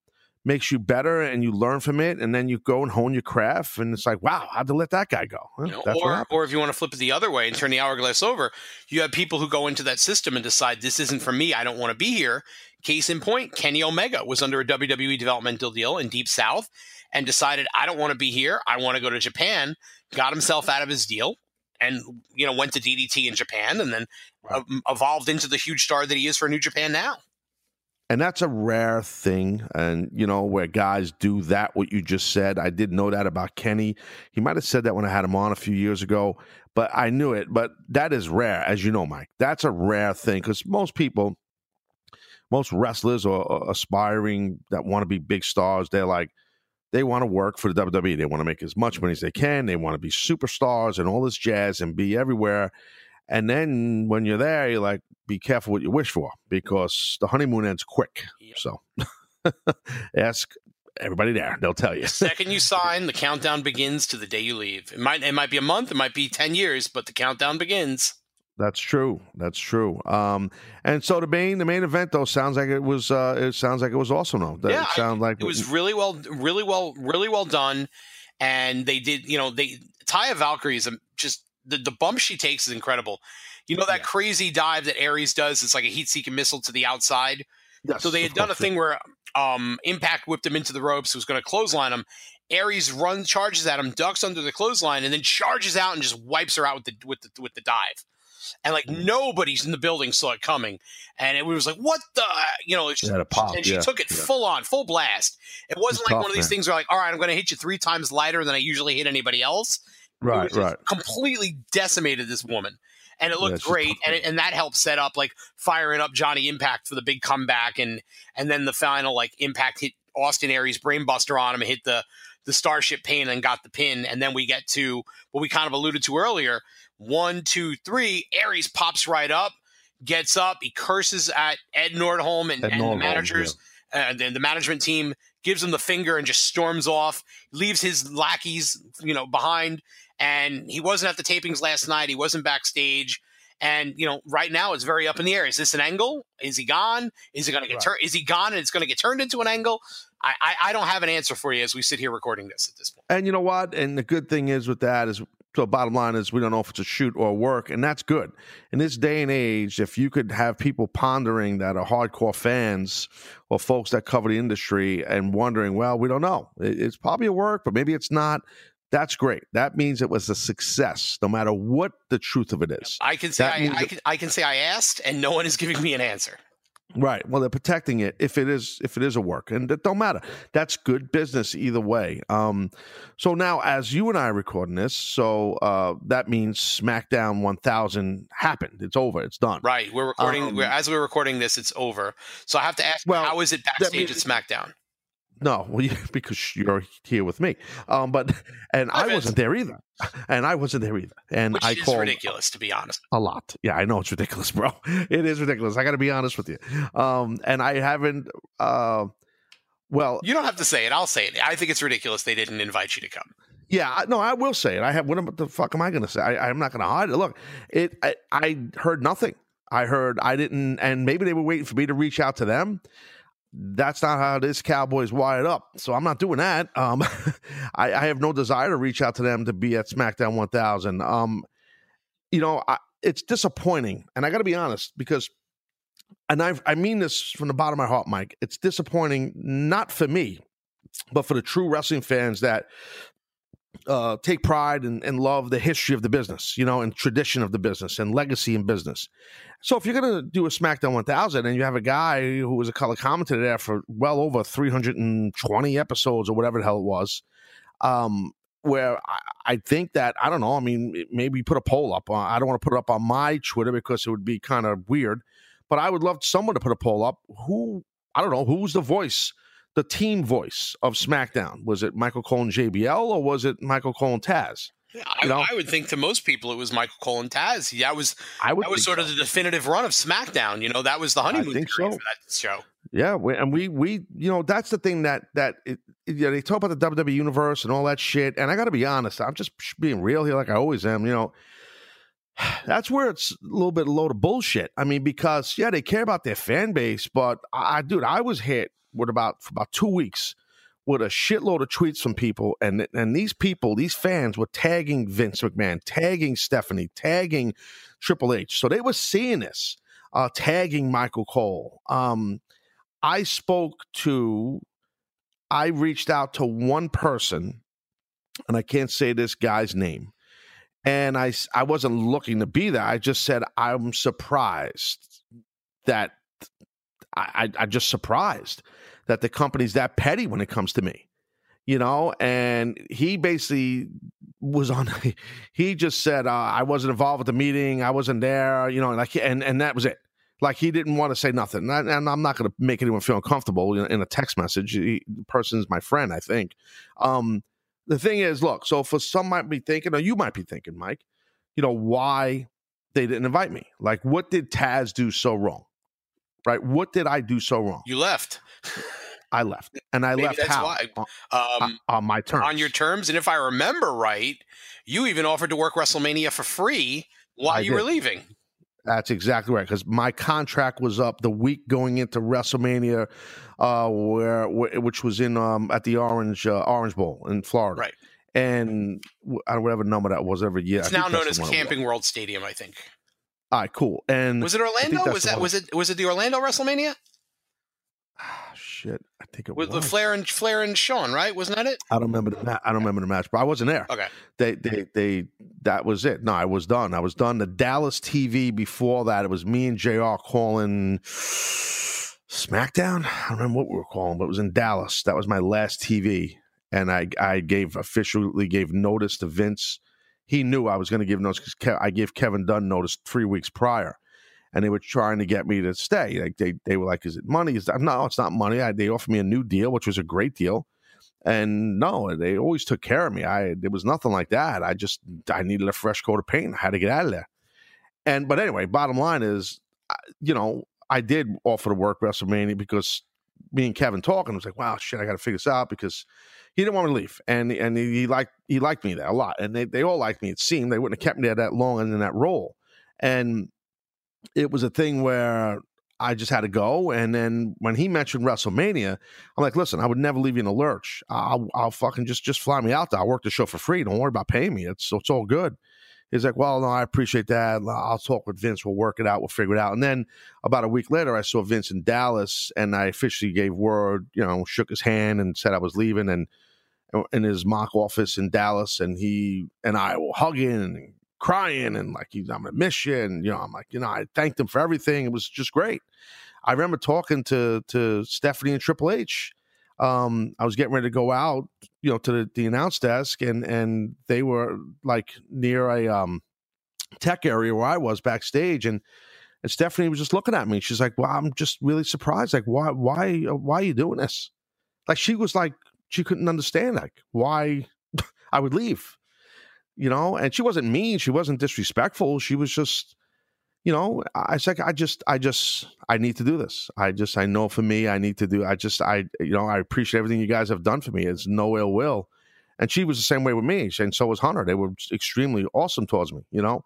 Speaker 2: makes you better, and you learn from it, and then you go and hone your craft. And it's like, wow, how'd they let that guy go? Huh,
Speaker 3: You know, or, or if you want to flip it the other way and turn the hourglass over, you have people who go into that system and decide this isn't for me. I don't want to be here. Case in point, Kenny Omega was under a WWE developmental deal in Deep South and decided I don't want to be here. I want to go to Japan. Got himself out of his deal and you know went to DDT in Japan and then evolved into the huge star that he is for New Japan now.
Speaker 2: and that's a rare thing and you know where guys do that what you just said i did know that about kenny he might have said that when i had him on a few years ago but i knew it but that is rare as you know mike that's a rare thing because most people most wrestlers or, or aspiring that want to be big stars they're like they want to work for the WWE. They want to make as much money as they can. They want to be superstars and all this jazz and be everywhere. And then when you're there, you're like, be careful what you wish for because the honeymoon ends quick.
Speaker 3: Yep.
Speaker 2: So [laughs] ask everybody there. They'll tell you.
Speaker 3: The second you sign, the countdown begins to the day you leave. It might it might be a month, it might be ten years, but the countdown begins.
Speaker 2: That's true. That's true. Um, and so the main the main event though sounds like it was uh, it sounds like it was awesome though. That
Speaker 3: Yeah,
Speaker 2: it sounds like
Speaker 3: It was really well, really well, really well done, and they did. You know, they Taya Valkyrie is just the the bump she takes is incredible. You know that
Speaker 2: Yeah.
Speaker 3: crazy dive that Aries does. It's like a heat seeking missile to the outside.
Speaker 2: Yes,
Speaker 3: So they had done a thing where um, Impact whipped him into the ropes, was going to clothesline him. Aries runs, charges at him, ducks under the clothesline, and then charges out and just wipes her out with the with the with the dive. And like
Speaker 2: Mm.
Speaker 3: nobody's in the building saw it coming, and it was like, "What the?" You know, she,
Speaker 2: had a popped,
Speaker 3: and she
Speaker 2: yeah,
Speaker 3: took it
Speaker 2: yeah.
Speaker 3: full on, full blast. It wasn't
Speaker 2: It's
Speaker 3: like
Speaker 2: tough,
Speaker 3: one of these
Speaker 2: man.
Speaker 3: things where like, "All right, I'm going to hit you three times lighter than I usually hit anybody else."
Speaker 2: Right, right.
Speaker 3: Completely decimated this woman, and it looked
Speaker 2: just
Speaker 3: great,
Speaker 2: tough,
Speaker 3: and it, and that helped set up like firing up Johnny Impact for the big comeback, and and then the final like Impact hit Austin Aries brainbuster on him, and hit the the Starship Pain and got the pin, and then we get to what we kind of alluded to earlier. One, two, three. Aries pops right up, gets up, he curses at Ed Nordholm and,
Speaker 2: Ed
Speaker 3: and the managers, and then the management team gives him the finger and just storms off, leaves his lackeys, you know, behind. And he wasn't at the tapings last night. He wasn't backstage. And you know, right now it's very up in the air. Is this an angle? Is he gone? Is it going to get
Speaker 2: Right.
Speaker 3: turned? Is he gone and it's going to get turned into an angle? I, I I don't have an answer for you as we sit here recording this at this point.
Speaker 2: And you know what? And the good thing is with that is, so bottom line is we don't know if it's a shoot or work, and that's good. In this day and age, if you could have people pondering that are hardcore fans or folks that cover the industry and wondering, well, we don't know. It's probably a work, but maybe it's not. That's great. That means it was a success, no matter what the truth of it is.
Speaker 3: I can say I, I, can, I can say I asked, and no one is giving me an answer.
Speaker 2: Right. Well, they're protecting it if it is if it is a work, and it don't matter. That's good business either way. Um, so now, as you and I are recording this, so uh, that means SmackDown 1000 happened. It's over. It's done.
Speaker 3: Right. We're recording.
Speaker 2: Um,
Speaker 3: we're, as we're recording this, it's over. So I have to ask,
Speaker 2: Well,
Speaker 3: how is it backstage at SmackDown?
Speaker 2: No, well, you, [laughs] because you're here with me. Um, but [laughs] and
Speaker 3: Hi,
Speaker 2: I wasn't there either, [laughs] and I wasn't there either, and
Speaker 3: Which
Speaker 2: I
Speaker 3: is
Speaker 2: called
Speaker 3: ridiculous, to be honest.
Speaker 2: a lot. Yeah, I know it's ridiculous, bro. It is ridiculous. I got to be honest with you. Um, and I haven't. Uh, well,
Speaker 3: You don't have to say it. I'll say it. I think it's ridiculous they didn't invite you to come.
Speaker 2: Yeah, I- no, I will say it. I have. What am- the fuck am I going to say? I, I'm not going to hide it. Look, it. I, I heard nothing. I heard I didn't, and maybe they were waiting for me to reach out to them. That's not how this Cowboys wired up. So I'm not doing that. Um, [laughs] I, I have no desire to reach out to them to be at SmackDown 1000. Um, you know, I, it's disappointing, and I got to be honest because, and I I mean this from the bottom of my heart, Mike. It's disappointing not for me, but for the true wrestling fans that uh, take pride and, and love the history of the business, you know, and tradition of the business and legacy in business. So if you're going to do a SmackDown 1000 and you have a guy who was a color commentator there for well over 320 episodes or whatever the hell it was, um, where I, I think that, I don't know, I mean, maybe put a poll up. I don't want to put it up on my Twitter because it would be kind of weird, but I would love someone to put a poll up. Who, I don't know, who's the voice the team voice of SmackDown? Was it Michael Cole and JBL or was it Michael Cole and Taz?
Speaker 3: I,
Speaker 2: You know?
Speaker 3: I would think to most people it was Michael Cole and Taz. Yeah, that was
Speaker 2: I would
Speaker 3: that was sort
Speaker 2: so.
Speaker 3: of the definitive run of SmackDown. You know, that was the honeymoon period
Speaker 2: so.
Speaker 3: for that show.
Speaker 2: yeah, we, and we we you know that's the thing that that it, it- yeah, they talk about the WWE universe and all that shit, and I got to be honest, I'm just being real here, like I always am. You know, [sighs] that's where it's a little bit load of bullshit. I mean, because yeah, they care about their fan base, but I, dude, I was hit with about for about two weeks with a shitload of tweets from people, and and these people, these fans, were tagging Vince McMahon, tagging Stephanie, tagging Triple H. So they were seeing this, uh, tagging Michael Cole. Um, I spoke to, I reached out to one person, and I can't say this guy's name. And I, I wasn't looking to be there. I just said, I'm surprised that I, I, I just surprised that the company's that petty when it comes to me, you know. And he basically was on. [laughs] He just said uh, I wasn't involved with the meeting. I wasn't there, you know. Like and and that was it. Like he didn't want to say nothing. And, I, I'm not going to make anyone feel uncomfortable in, in a text message. He, the person's my friend, I think. Um, the thing is, look. So for some might be thinking, or you might be thinking, Mike, you know, why they didn't invite me? Like, what did Taz do so wrong? Right? What did I do so wrong?
Speaker 3: You left.
Speaker 2: I left, and I
Speaker 3: Maybe
Speaker 2: left
Speaker 3: that's
Speaker 2: how
Speaker 3: why.
Speaker 2: on,
Speaker 3: Um,
Speaker 2: on my terms.
Speaker 3: on your terms, and if I remember right, you even offered to work WrestleMania for free while
Speaker 2: I
Speaker 3: you were leaving.
Speaker 2: That's exactly right. Because my contract was up the week going into WrestleMania, uh, where, wh- which was in um at the Orange uh, Orange Bowl in Florida,
Speaker 3: Right.
Speaker 2: And I don't whatever number that was every year.
Speaker 3: It's now known as
Speaker 2: the one it was.
Speaker 3: Camping World Stadium, I think.
Speaker 2: All right, cool. And
Speaker 3: Was it Orlando? Was that was it was it the Orlando WrestleMania
Speaker 2: ah, shit, I think it
Speaker 3: with,
Speaker 2: was.
Speaker 3: the Flair and Flair and Shawn? Right? Wasn't that it?
Speaker 2: I don't remember the ma- I don't remember the match, but I wasn't there.
Speaker 3: Okay.
Speaker 2: They, they, they. That was it. No, I was done. I was done. The Dallas TV before that, it was me and Jr. calling SmackDown. I don't remember what we were calling, but it was in Dallas. That was my last TV, and I, I gave officially gave notice to Vince. He knew I was going to give notice because Ke- I gave Kevin Dunn notice three weeks prior, and they were trying to get me to stay. Like they, they were like, "Is it money?" Is that no? It's not money. I, they offered me a new deal, which was a great deal. And no, they always took care of me. I there was nothing like that. I just I needed a fresh coat of paint. I had to get out of there. And but anyway, bottom line is, you know, I did offer to work WrestleMania because me and Kevin talking I was like, wow, shit, I got to figure this out because he didn't want me to leave, and and he, he liked he liked me there a lot, and they they all liked me. It seemed they wouldn't have kept me there that long and in that role, and it was a thing where I just had to go. And then when he mentioned WrestleMania, I'm like, listen, I would never leave you in a lurch. I'll, I'll fucking just just fly me out there. I'll work the show for free. Don't worry about paying me. It's it's all good. He's like, well, no, I appreciate that. I'll talk with Vince. We'll work it out. We'll figure it out. And then about a week later, I saw Vince in Dallas, and I officially gave word. You know, shook his hand and said I was leaving, and in his mock office in Dallas, and he and I were hugging and crying, and like he's, I'm gonna miss you, know, I'm like, you know, I thanked him for everything. It was just great. I remember talking to to Stephanie and Triple H. Um, I was getting ready to go out, you know, to the, the announce desk, and and they were like near a um tech area where I was backstage, and and Stephanie was just looking at me. She's like, "Well, I'm just really surprised. Like, why why why are you doing this?" Like she was like she couldn't understand like why [laughs] I would leave, you know. And she wasn't mean. She wasn't disrespectful. She was just you know, I said, I just, I just, I need to do this. I just, I know for me, I need to do. I just, I, you know, I appreciate everything you guys have done for me. It's no ill will, and she was the same way with me, and so was Hunter. They were extremely awesome towards me, you know.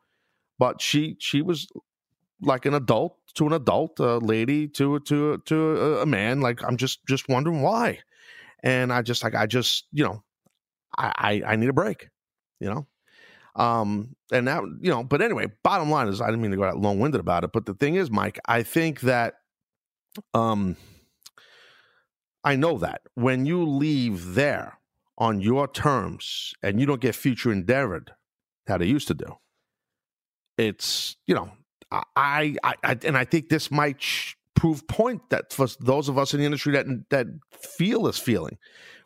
Speaker 2: But she, she was like an adult to an adult, a lady to to to a, a man. Like I'm just, just wondering why, and I just, like, I just, you know, I, I, I need a break, you know. Um, and that, you know, but anyway, bottom line is I didn't mean to go out long winded about it, but the thing is, Mike, I think that, um, I know that when you leave there on your terms and you don't get future endeavored how they used to do, it's, you know, I, I, I and I think this might sh- prove point that for those of us in the industry that that feel this feeling,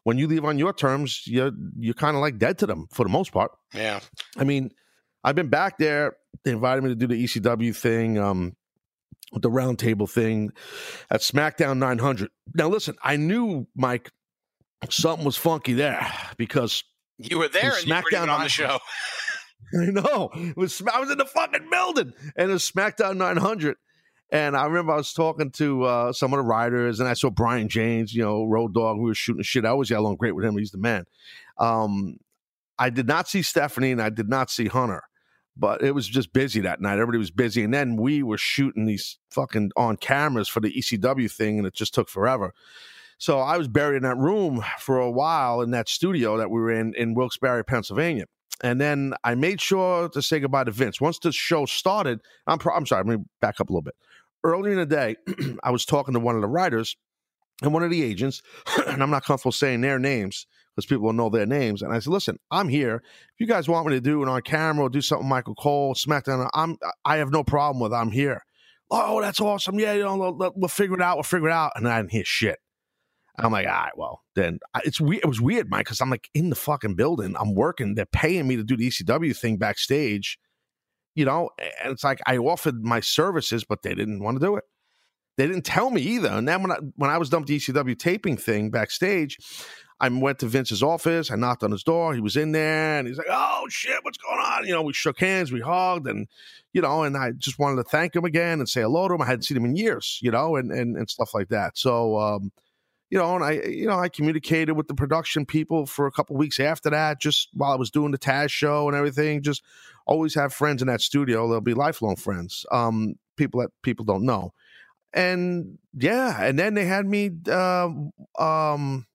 Speaker 2: when you leave on your terms, you're you're kind of like dead to them for the most part.
Speaker 3: Yeah.
Speaker 2: I mean, I've been back there. They invited me to do the ECW thing, um, the roundtable thing at SmackDown 900. Now, listen, I knew Mike something was funky there because
Speaker 3: You were there and you weren't even
Speaker 2: SmackDown
Speaker 3: on the show. [laughs]
Speaker 2: I know it was. I was in the fucking building, and it was SmackDown 900. And I remember I was talking to uh, some of the writers, and I saw Brian James, you know, Road Dog. We were shooting shit. I always got along great with him. He's the man. Um, I did not see Stephanie, and I did not see Hunter, but it was just busy that night. Everybody was busy, and then we were shooting these fucking on cameras for the ECW thing, and it just took forever. So I was buried in that room for a while in that studio that we were in in Wilkes-Barre, Pennsylvania. And then I made sure to say goodbye to Vince. Once the show started, I'm, pro- I'm sorry, let me back up a little bit. Earlier in the day, [clears throat] I was talking to one of the writers and one of the agents, [clears throat] and I'm not comfortable saying their names because people will know their names. And I said, listen, I'm here. If you guys want me to do it on camera or do something Michael Cole, SmackDown, I'm, I have no problem with. I'm here. Oh, that's awesome. Yeah, you know, we'll, figure it out. We'll figure it out. And I didn't hear shit. I'm like, all right, well, then it's weird. It was weird, Mike, because I'm like in the fucking building. I'm working. They're paying me to do the ECW thing backstage, you know, and it's like I offered my services, but they didn't want to do it. They didn't tell me either. And then when I when I was with the ECW taping thing backstage, I went to Vince's office. I knocked on his door. He was in there, and he's like, "Oh shit, what's going on?" You know, we shook hands, we hugged, and you know, and I just wanted to thank him again and say hello to him. I hadn't seen him in years, you know, and and and stuff like that. So. um you know, and I, you know, I communicated with the production people for a couple weeks after that, just while I was doing the Taz show and everything. Just always have friends in that studio. They'll be lifelong friends. Um, people that people don't know, and yeah, and then they had me. Uh, um,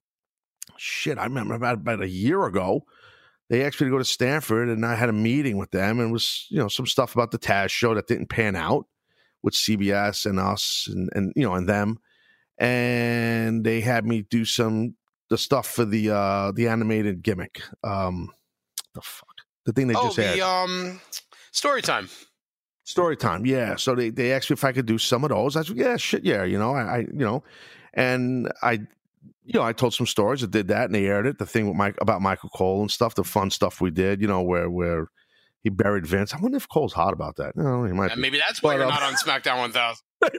Speaker 2: shit, I remember about about a year ago. They asked me to go to Stamford, and I had a meeting with them, and was you know some stuff about the Taz show that didn't pan out with CBS and us, and and you know and them and they had me do some the stuff for the uh the animated gimmick. Um the fuck. The thing they
Speaker 3: oh,
Speaker 2: just
Speaker 3: the
Speaker 2: had.
Speaker 3: um, story time.
Speaker 2: Story time, yeah. So they, they asked me if I could do some of those. I said, yeah, shit, yeah. You know, I, I you know, and I, you know, I told some stories. I did that, and they aired it. The thing with Mike about Michael Cole and stuff, the fun stuff we did. You know, where where he buried Vince. I wonder if Cole's hot about that. No, he might.
Speaker 3: And
Speaker 2: be.
Speaker 3: maybe that's why
Speaker 2: But,
Speaker 3: you're
Speaker 2: um,
Speaker 3: not on SmackDown 1000. [laughs]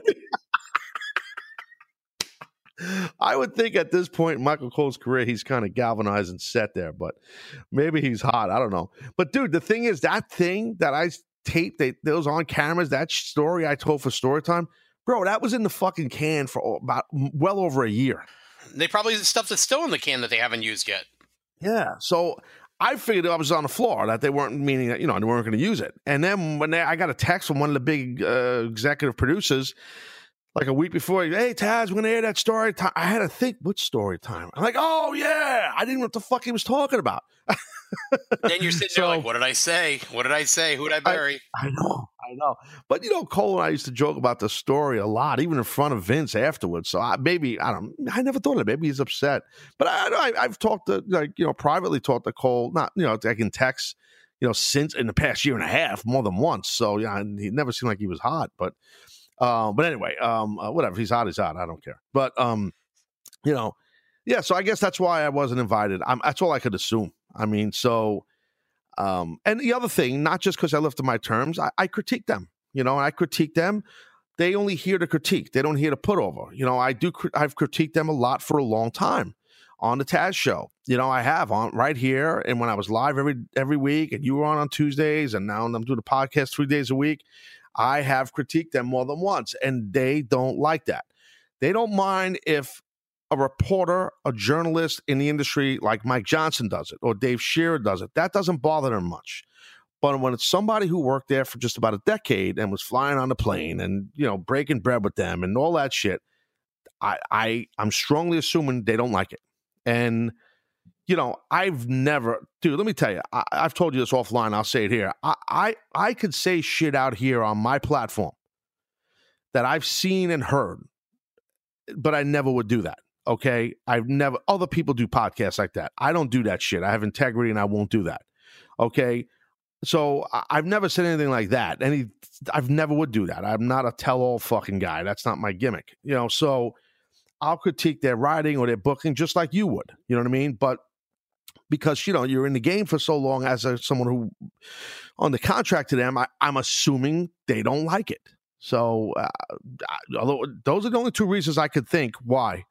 Speaker 2: I would think at this point in Michael Cole's career, he's kind of galvanized and set there, but maybe he's hot. I don't know. But dude, the thing is, that thing that I taped, that those on cameras, that story I told for story time, bro, that was in the fucking can for about well over a year.
Speaker 3: They probably stuff that's still in the can that they haven't used yet.
Speaker 2: Yeah. So I figured I was on the floor that they weren't meaning that you know they weren't going to use it. And then when they, I got a text from one of the big uh, executive producers, like a week before, hey Taz, we're going to air that story time. I had to think, what story time? I'm like, oh yeah, I didn't know what the fuck he was talking about.
Speaker 3: Then you're sitting
Speaker 2: So-
Speaker 3: there like, what did I say? What did I say? Who did I bury?
Speaker 2: I know, I know. But you know, Cole and I used to joke about the story a lot, even in front of Vince afterwards. So I, maybe I don't. I never thought of it. Maybe he's upset. But I, I I've talked to like you know privately talked to Cole, not you know I can text you know since in the past year and a half more than once. So yeah, and he never seemed like he was hot. But uh, but anyway, um, uh, whatever. He's hot. He's hot. I don't care. But um, you know, yeah. So I guess that's why I wasn't invited. I'm, that's all I could assume. I mean, so um, and the other thing, not just because I left to my terms, I, I critique them. You know, I critique them. They only hear to critique. They don't hear to put over. You know, I do. I've critiqued them a lot for a long time on the Taz show. You know, I have on right here, and when I was live every every week, and you were on on Tuesdays, and now I'm doing the podcast three days a week. I have critiqued them more than once, and they don't like that. They don't mind if a reporter, a journalist in the industry like Mike Johnson does it or Dave Scherer does it. That doesn't bother them much. But when it's somebody who worked there for just about a decade and was flying on the plane and you know breaking bread with them and all that shit, I, I I'm strongly assuming they don't like it. And you know, I've never, dude. Let me tell you, I, I've told you this offline. I'll say it here. I, I I could say shit out here on my platform that I've seen and heard, but I never would do that. Okay, I've never. Other people do podcasts like that. I don't do that shit. I have integrity, and I won't do that. Okay, so I've never said anything like that. Any, I've never would do that. I'm not a tell-all fucking guy. That's not my gimmick. You know, so I'll critique their writing or their booking just like you would. You know what I mean? But because you know you're in the game for so long as a, someone who on the contract to them, I, I'm assuming they don't like it. So, uh, although those are the only two reasons I could think why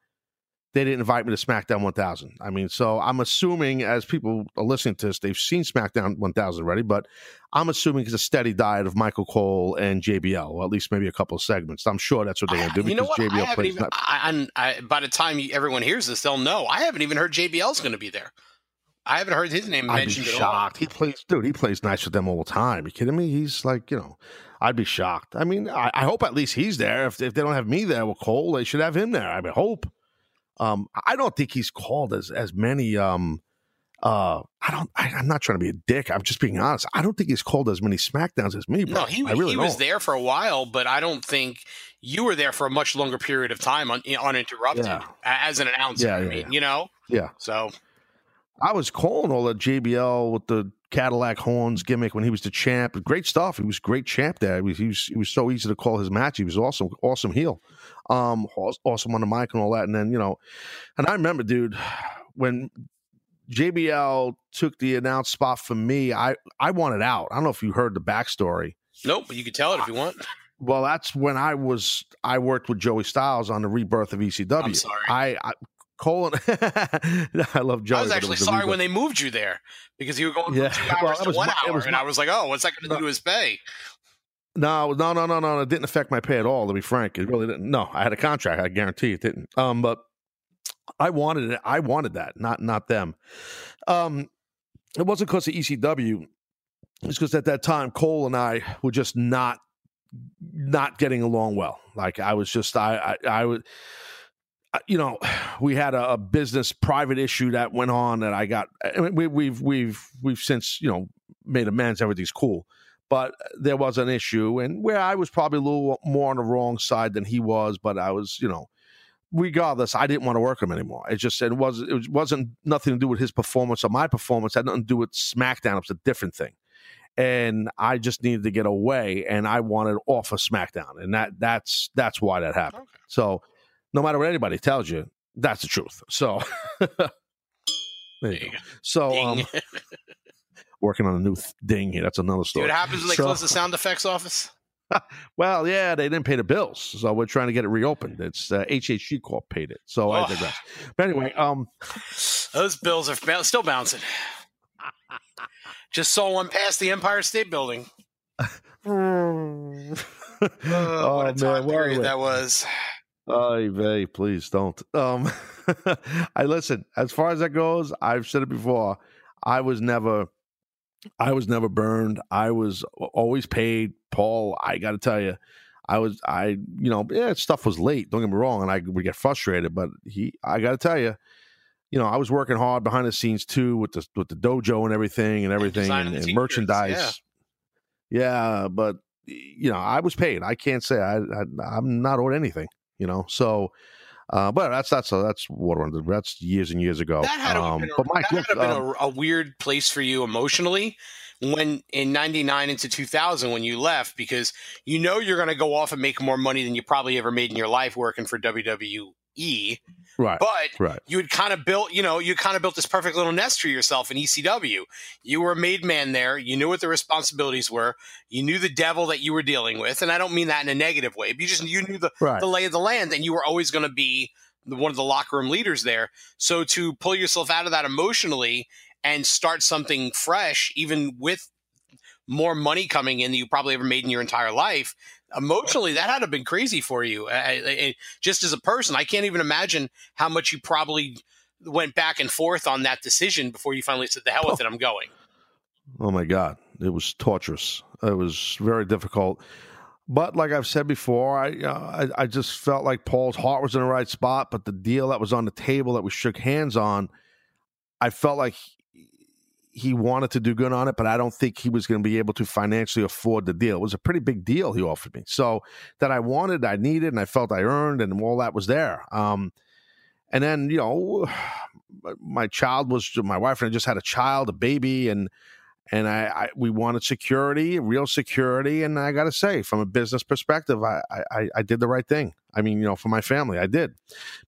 Speaker 2: they didn't invite me to SmackDown 1000. I mean, so I'm assuming as people are listening to this, they've seen SmackDown 1000 already, but I'm assuming it's a steady diet of Michael Cole and JBL, or at least maybe a couple of segments. I'm sure that's what they're going to do
Speaker 3: you know what?
Speaker 2: because
Speaker 3: I
Speaker 2: plays.
Speaker 3: even,
Speaker 2: not-
Speaker 3: I, I, by the time everyone hears this, they'll know. I haven't even heard JBL's going to be there. I haven't heard his name
Speaker 2: I'd be
Speaker 3: mentioned at all.
Speaker 2: shocked. He plays, dude. He plays nice with them all the time. you kidding me? He's like, you know, I'd be shocked. I mean, I, I hope at least he's there. If, if they don't have me there with Cole, they should have him there. I mean, hope. Um, I don't think he's called as as many. Um, uh, I don't. I, I'm not trying to be a dick. I'm just being honest. I don't think he's called as many Smackdowns as me. Bro.
Speaker 3: No, he,
Speaker 2: really
Speaker 3: he was there for a while, but I don't think you were there for a much longer period of time un, uninterrupted
Speaker 2: Yeah.
Speaker 3: as an announcer.
Speaker 2: Yeah,
Speaker 3: I mean,
Speaker 2: yeah.
Speaker 3: you know.
Speaker 2: Yeah.
Speaker 3: So
Speaker 2: I was calling all the JBL with the Cadillac horns gimmick when he was the champ. Great stuff. He was great champ there. He was, he was he was so easy to call his match. He was awesome, awesome heel, um, awesome on the mic and all that. And then you know, and I remember, dude, when JBL took the announced spot for me, I I wanted out. I don't know if you heard the backstory.
Speaker 3: nope, but you can tell it if you want.
Speaker 2: Well, that's when I was I worked with Joey Styles on the rebirth of ECW.
Speaker 3: I'm sorry.
Speaker 2: I, I Colin, [laughs] I love Joey.
Speaker 3: I was actually
Speaker 2: a
Speaker 3: sorry when they moved you there because you were going from
Speaker 2: Yeah.
Speaker 3: two [laughs]
Speaker 2: Well,
Speaker 3: hours
Speaker 2: that
Speaker 3: to one
Speaker 2: my-
Speaker 3: hour, and
Speaker 2: my-
Speaker 3: I was like, "Oh, what's that going to
Speaker 2: No.
Speaker 3: do to his pay?"
Speaker 2: No, no, no, no, no. It didn't affect my pay at all. To be frank, it really didn't. No, I had a contract. I guarantee it didn't. Um, but I wanted it. I wanted that, not not them. Um, it wasn't because of ECW. It's because at that time Cole and I were just not not getting along well. Like I was just I I, I would you know, [sighs] we had a, a, business private issue that went on that I got. I mean, we, we've we've we've since you know made amends. Everything's cool, but there was an issue, and where I was probably a little more on the wrong side than he was. But I was, you know, regardless, I didn't want to work him anymore. It just it was it wasn't nothing to do with his performance or my performance. It had nothing to do with SmackDown. It was a different thing, and I just needed to get away, and I wanted off of SmackDown, and that that's that's why that happened. Okay. So, no matter what anybody tells you, that's the truth. So, [laughs] there you go. So, um, [laughs] working on a new th- ding here. That's another story.
Speaker 3: What happens when they so, close the sound effects office? [laughs]
Speaker 2: well, yeah, they didn't pay the bills, so we're trying to get it reopened. It's uh, HHG Corp paid it, so oh. I digress. But anyway, um,
Speaker 3: those bills are still bouncing. Just saw one past the Empire State Building. oh, oh, what a time man, period that was.
Speaker 2: Oh, vey, please don't. Um, [laughs] I listen. As far as that goes, I've said it before. I was never I was never burned. I was always paid. Paul, I got to tell you, I was, I, you know, yeah, stuff was late. Don't get me wrong, and I would get frustrated. But he, I got to tell you, you know, I was working hard behind the scenes too with the with the dojo and everything and everything and, and, and merchandise. Yeah. yeah. but you know, I was paid. I can't say I, I am not owed anything. You know, so. Uh, but that's that's a, that's what that's years and years ago.
Speaker 3: That had um, been, a, but Mike, that had been um, a, a, weird place for you emotionally when in 99 into 2000 when you left because you know you're going to go off and make more money than you probably ever made in your life working for WWE.
Speaker 2: Right.
Speaker 3: But
Speaker 2: right.
Speaker 3: you had kind of built, you know, you kind of built this perfect little nest for yourself in ECW. You were a made man there. You knew what the responsibilities were. You knew the devil that you were dealing with. And I don't mean that in a negative way, but you just you knew the, right. the lay of the land and you were always going to be one of the locker room leaders there. So to pull yourself out of that emotionally and start something fresh, even with more money coming in than you probably ever made in your entire life, emotionally that had to have been crazy for you. I, I, just as a person, I can't even imagine how much you probably went back and forth on that decision before you finally said, "The hell with oh. it, I'm going."
Speaker 2: Oh my God, it was torturous. It was very difficult. But like I've said before, I, uh, I, I just felt like Paul's heart was in the right spot. But the deal that was on the table that we shook hands on, I felt like he wanted to do good on it, but I don't think he was going to be able to financially afford the deal. It was a pretty big deal he offered me. So that I wanted, I needed, and I felt I earned, and all that was there. Um, and then you know, [sighs] my child was my wife and I just had a child, a baby, and and I, I we wanted security, real security. And I got to say, from a business perspective, I, I I did the right thing. I mean, you know, for my family, I did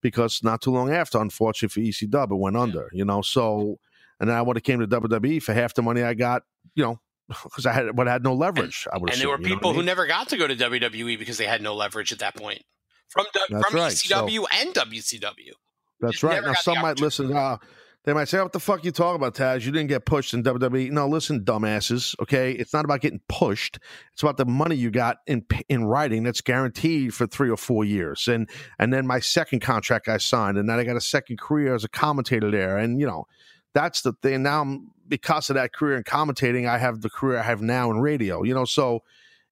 Speaker 2: because not too long after, unfortunately for ECW, it went under. You know, so and then I would have came to WWE for half the money I got, you know, because I had but I had no leverage.
Speaker 3: And,
Speaker 2: I would.
Speaker 3: And there were people who never got to go to WWE because they had no leverage at that point from from right. ECW so, and WCW.
Speaker 2: That's right. Now some might listen. Uh, they might say, "What the fuck you talking about, Taz? You didn't get pushed in WWE." No, listen, dumbasses. Okay, it's not about getting pushed. It's about the money you got in in writing that's guaranteed for three or four years, and and then my second contract I signed, and then I got a second career as a commentator there, and you know that's the thing. Now, because of that career in commentating, I have the career I have now in radio. You know, so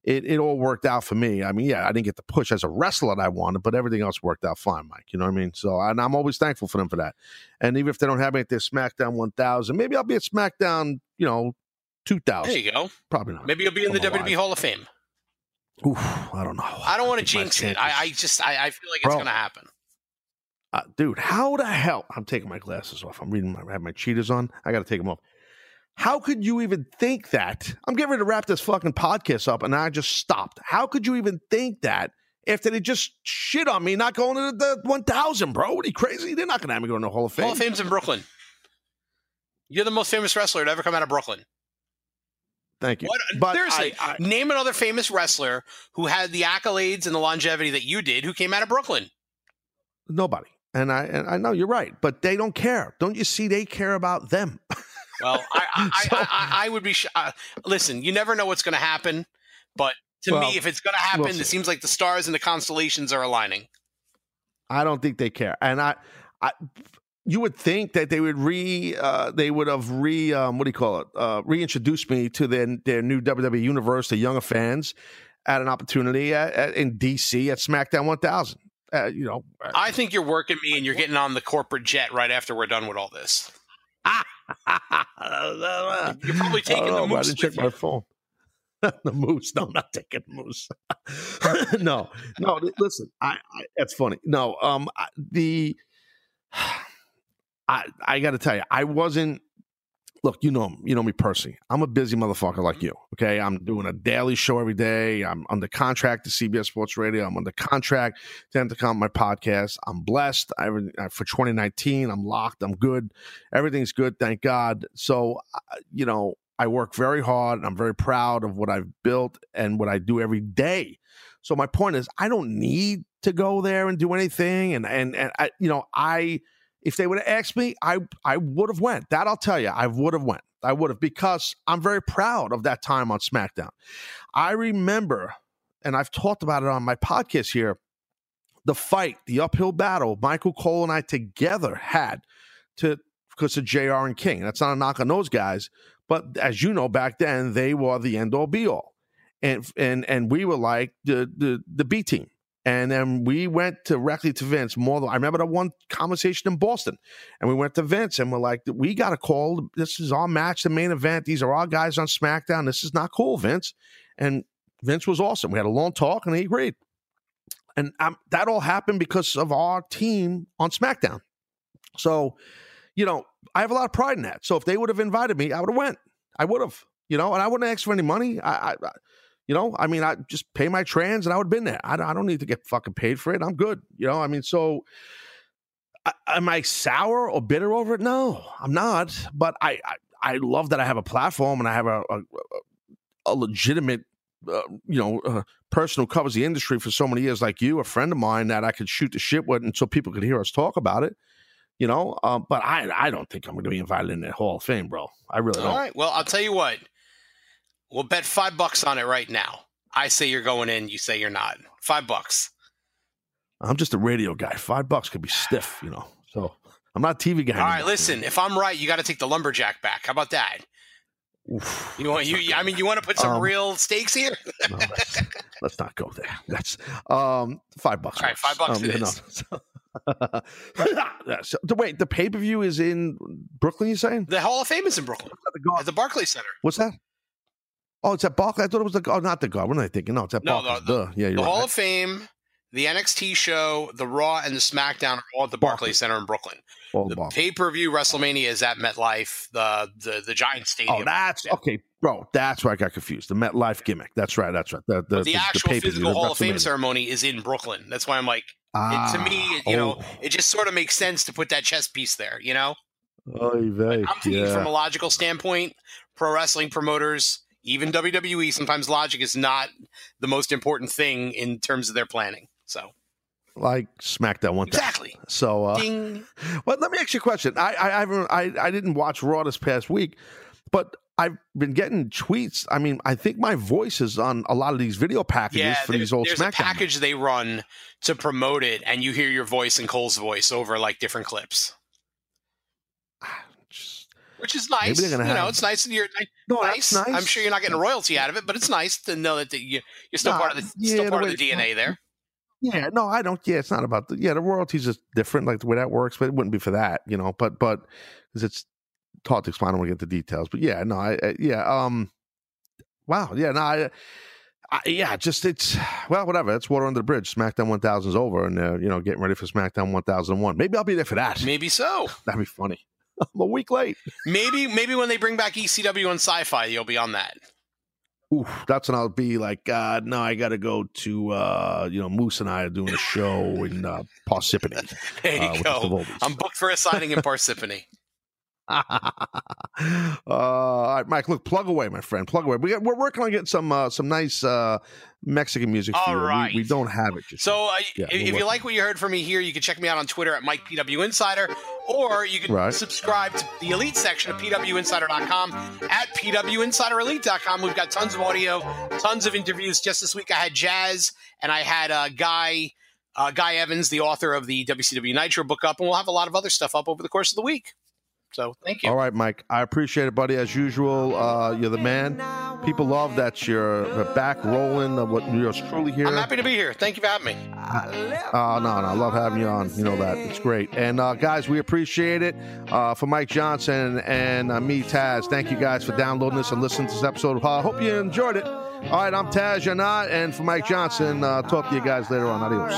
Speaker 2: it, it all worked out for me. I mean, yeah, I didn't get the push as a wrestler that I wanted, but everything else worked out fine, Mike. You know what I mean? So, and I'm always thankful for them for that. And even if they don't have me at their SmackDown 1000, maybe I'll be at SmackDown, you know, 2000.
Speaker 3: There you go.
Speaker 2: Probably not.
Speaker 3: Maybe you'll be in the WWE Hall of Fame.
Speaker 2: Oof, I don't know.
Speaker 3: I don't want to jinx it. I, I, just, I, I feel like it's going to happen.
Speaker 2: Uh, dude, how the hell? I'm taking my glasses off. I'm reading. My, I have my cheetahs on. I got to take them off. How could you even think that? I'm getting ready to wrap this fucking podcast up, and I just stopped. How could you even think that after they just shit on me not going to the 1,000, bro? What are you crazy? They're not going to have me go to the Hall of Fame.
Speaker 3: Hall of Fame's in Brooklyn. You're the most famous wrestler to ever come out of Brooklyn.
Speaker 2: Thank you. What,
Speaker 3: but seriously, I, I, name another famous wrestler who had the accolades and the longevity that you did who came out of Brooklyn.
Speaker 2: Nobody. And I and I know you're right, but they don't care. Don't you see? They care about them.
Speaker 3: well, I [laughs] I, so, I, I, would be. Sh- uh, listen, you never know what's going to happen, but to well, me, if it's going to happen, we'll it seems like the stars and the constellations are aligning.
Speaker 2: I don't think they care, and I I, you would think that they would re uh, they would have re um, what do you call it uh, reintroduced me to their their new WWE universe to younger fans at an opportunity at, at, in DC at SmackDown 1000. Uh, you know,
Speaker 3: I think you're working me and you're getting on the corporate jet right after we're done with all this. [laughs] you're probably taking
Speaker 2: know,
Speaker 3: the moose.
Speaker 2: I didn't check
Speaker 3: with
Speaker 2: my
Speaker 3: you.
Speaker 2: phone. [laughs] the moose. No, I'm not taking moose. [laughs] no, no. Listen, I, I. That's funny. No, um, I- the. [sighs] I I got to tell you, I wasn't. Look, you know, you know me personally. I'm a busy motherfucker like mm-hmm. you. Okay, I'm doing a daily show every day. I'm under contract to CBS Sports Radio. I'm under contract to Entercom, my podcast. I'm blessed. I, for 2019, I'm locked. I'm good. Everything's good, thank God. So, you know, I work very hard. And I'm very proud of what I've built and what I do every day. So my point is, I don't need to go there and do anything. And and and I, you know, I if they would have asked me, I I would have went. That I'll tell you, I would have went. I would have because I'm very proud of that time on SmackDown. I remember, and I've talked about it on my podcast here, the fight, the uphill battle Michael Cole and I together had to because of JR and King. That's not a knock on those guys, but as you know, back then they were the end all be all, and and and we were like the the the B team. And then we went directly to Vince. More, than, I remember the one conversation in Boston, and we went to Vince and we're like, "We got a call. This is our match, the main event. These are our guys on SmackDown. This is not cool, Vince." And Vince was awesome. We had a long talk, and he agreed. And um, that all happened because of our team on SmackDown. So, you know, I have a lot of pride in that. So if they would have invited me, I would have went. I would have, you know, and I wouldn't ask for any money. I, I, I you know, I mean, I just pay my trans and I would have been there. I, don't- I don't need to get fucking paid for it. I'm good. You know, I mean, so I, am I sour or bitter over it? No, I'm not. But I, I, I love that I have a platform and I have a, a, a legitimate, uh, you know, uh, person who covers the industry for so many years, like you, a friend of mine that I could shoot the shit with, and so people could hear us talk about it. You know, um, but I, I don't think I'm going to be invited in that Hall of Fame, bro. I really don't.
Speaker 3: All right. Well, I'll tell you what. We'll bet five bucks on it right now. I say you're going in. You say you're not. Five bucks.
Speaker 2: I'm just a radio guy. Five bucks could be stiff, you know. So I'm not a TV guy.
Speaker 3: All right. Listen. If I'm right, you got to take the lumberjack back. How about that?
Speaker 2: Oof.
Speaker 3: You want you? I mean, you want to put some
Speaker 2: Um,
Speaker 3: real stakes here?
Speaker 2: No, let's, let's not go there. That's um five bucks.
Speaker 3: All right, five bucks
Speaker 2: Um,
Speaker 3: it
Speaker 2: yeah,
Speaker 3: is.
Speaker 2: no. [laughs] So, [laughs] wait, the pay per view is in Brooklyn. You saying?
Speaker 3: The Hall of Fame is in Brooklyn at the Barclays Center.
Speaker 2: What's that? Oh, it's at Barclays. I thought it was the. Oh, not the God. What am I thinking? No, it's at
Speaker 3: No,
Speaker 2: Barclays.
Speaker 3: the-
Speaker 2: Duh. Yeah, you're
Speaker 3: The
Speaker 2: right.
Speaker 3: Hall of Fame, the NXT show, the Raw, and the SmackDown are all at the Barclays. Center in Brooklyn.
Speaker 2: All
Speaker 3: The pay per view WrestleMania is at MetLife, the the the Giant Stadium.
Speaker 2: Oh, that's okay, bro. That's where I got confused. The MetLife gimmick. That's right. That's right. The, the,
Speaker 3: But the, actual physical
Speaker 2: the
Speaker 3: Hall of Fame ceremony is in Brooklyn. That's why I'm like,
Speaker 2: Ah,
Speaker 3: it, to me, you know,
Speaker 2: oh.
Speaker 3: it just sort of makes sense to put that chess piece there. You know,
Speaker 2: vey.
Speaker 3: I'm thinking
Speaker 2: yeah.
Speaker 3: from a logical standpoint, pro wrestling promoters, even WWE, sometimes logic is not the most important thing in terms of their planning. So
Speaker 2: like SmackDown one time.
Speaker 3: exactly.
Speaker 2: So, uh,
Speaker 3: Ding. [laughs]
Speaker 2: Well, let me ask you a question. I I, I I, didn't watch Raw this past week, but I've been getting tweets. I mean, I think my voice is on a lot of these video packages
Speaker 3: Yeah,
Speaker 2: for these old
Speaker 3: there's a
Speaker 2: SmackDown.
Speaker 3: package they run to promote it, and you hear your voice and Cole's voice over like different clips, which is nice.
Speaker 2: they're gonna
Speaker 3: you know,
Speaker 2: have-
Speaker 3: it's nice. and You're
Speaker 2: no,
Speaker 3: nice.
Speaker 2: nice.
Speaker 3: I'm sure you're not getting a royalty out of it, but it's nice to know that the, you, you're still
Speaker 2: Nah,
Speaker 3: part of the
Speaker 2: yeah,
Speaker 3: still part
Speaker 2: way-
Speaker 3: of the DNA there.
Speaker 2: Yeah, no, I don't. Yeah, it's not about the. Yeah, the royalties is different, like the way that works, but it wouldn't be for that, you know. But but because it's hard to explain, I don't want to get the details. But yeah, no, I, I yeah, um, wow, yeah, no, I, I, yeah, just it's well, whatever. It's water under the bridge. SmackDown 1000 is over, and uh, you know, getting ready for SmackDown 1001. Maybe I'll be there for that.
Speaker 3: Maybe so. [laughs]
Speaker 2: That'd be funny. I'm a week late.
Speaker 3: Maybe maybe when they bring back ECW and Sci-Fi, you'll be on that.
Speaker 2: Oof, that's when I'll be like, uh, no, I got to go to, uh, you know, Moose and I are doing a show in uh, [laughs] Parsippany.
Speaker 3: There you
Speaker 2: uh, with the
Speaker 3: go. I'm booked for a signing in [laughs] Parsippany. [laughs]
Speaker 2: uh, all right, Mike. Look, plug away, my friend. Plug away. We got, we're working on getting some uh, some nice uh, Mexican music.
Speaker 3: All
Speaker 2: for you. We- we, don't have it. Just
Speaker 3: So uh,
Speaker 2: Yeah,
Speaker 3: if, if you like what you heard from me here, you can check me out on Twitter at Mike PW Insider, or you can
Speaker 2: Right.
Speaker 3: subscribe to the Elite section of PWInsider.com at PWInsiderElite.com. We've got tons of audio, tons of interviews. Just this week, I had Jazz and I had a guy uh, Guy Evans, the author of the WCW Nitro book, up, and we'll have a lot of other stuff up over the course of the week. So thank you.
Speaker 2: All right, Mike. I appreciate it, buddy. As usual, uh, you're the man. People love that you're back rolling. Of what you're truly here.
Speaker 3: I'm happy to be here. Thank you for having me.
Speaker 2: Oh, no, no. I love having you on. You know that. It's great. And, uh, guys, we appreciate it. Uh, for Mike Johnson and uh, me, Taz, thank you guys for downloading this and listening to this episode. I hope you enjoyed it. All right, I'm Taz Janot. And for Mike Johnson, uh, talk to you guys later on. Adios.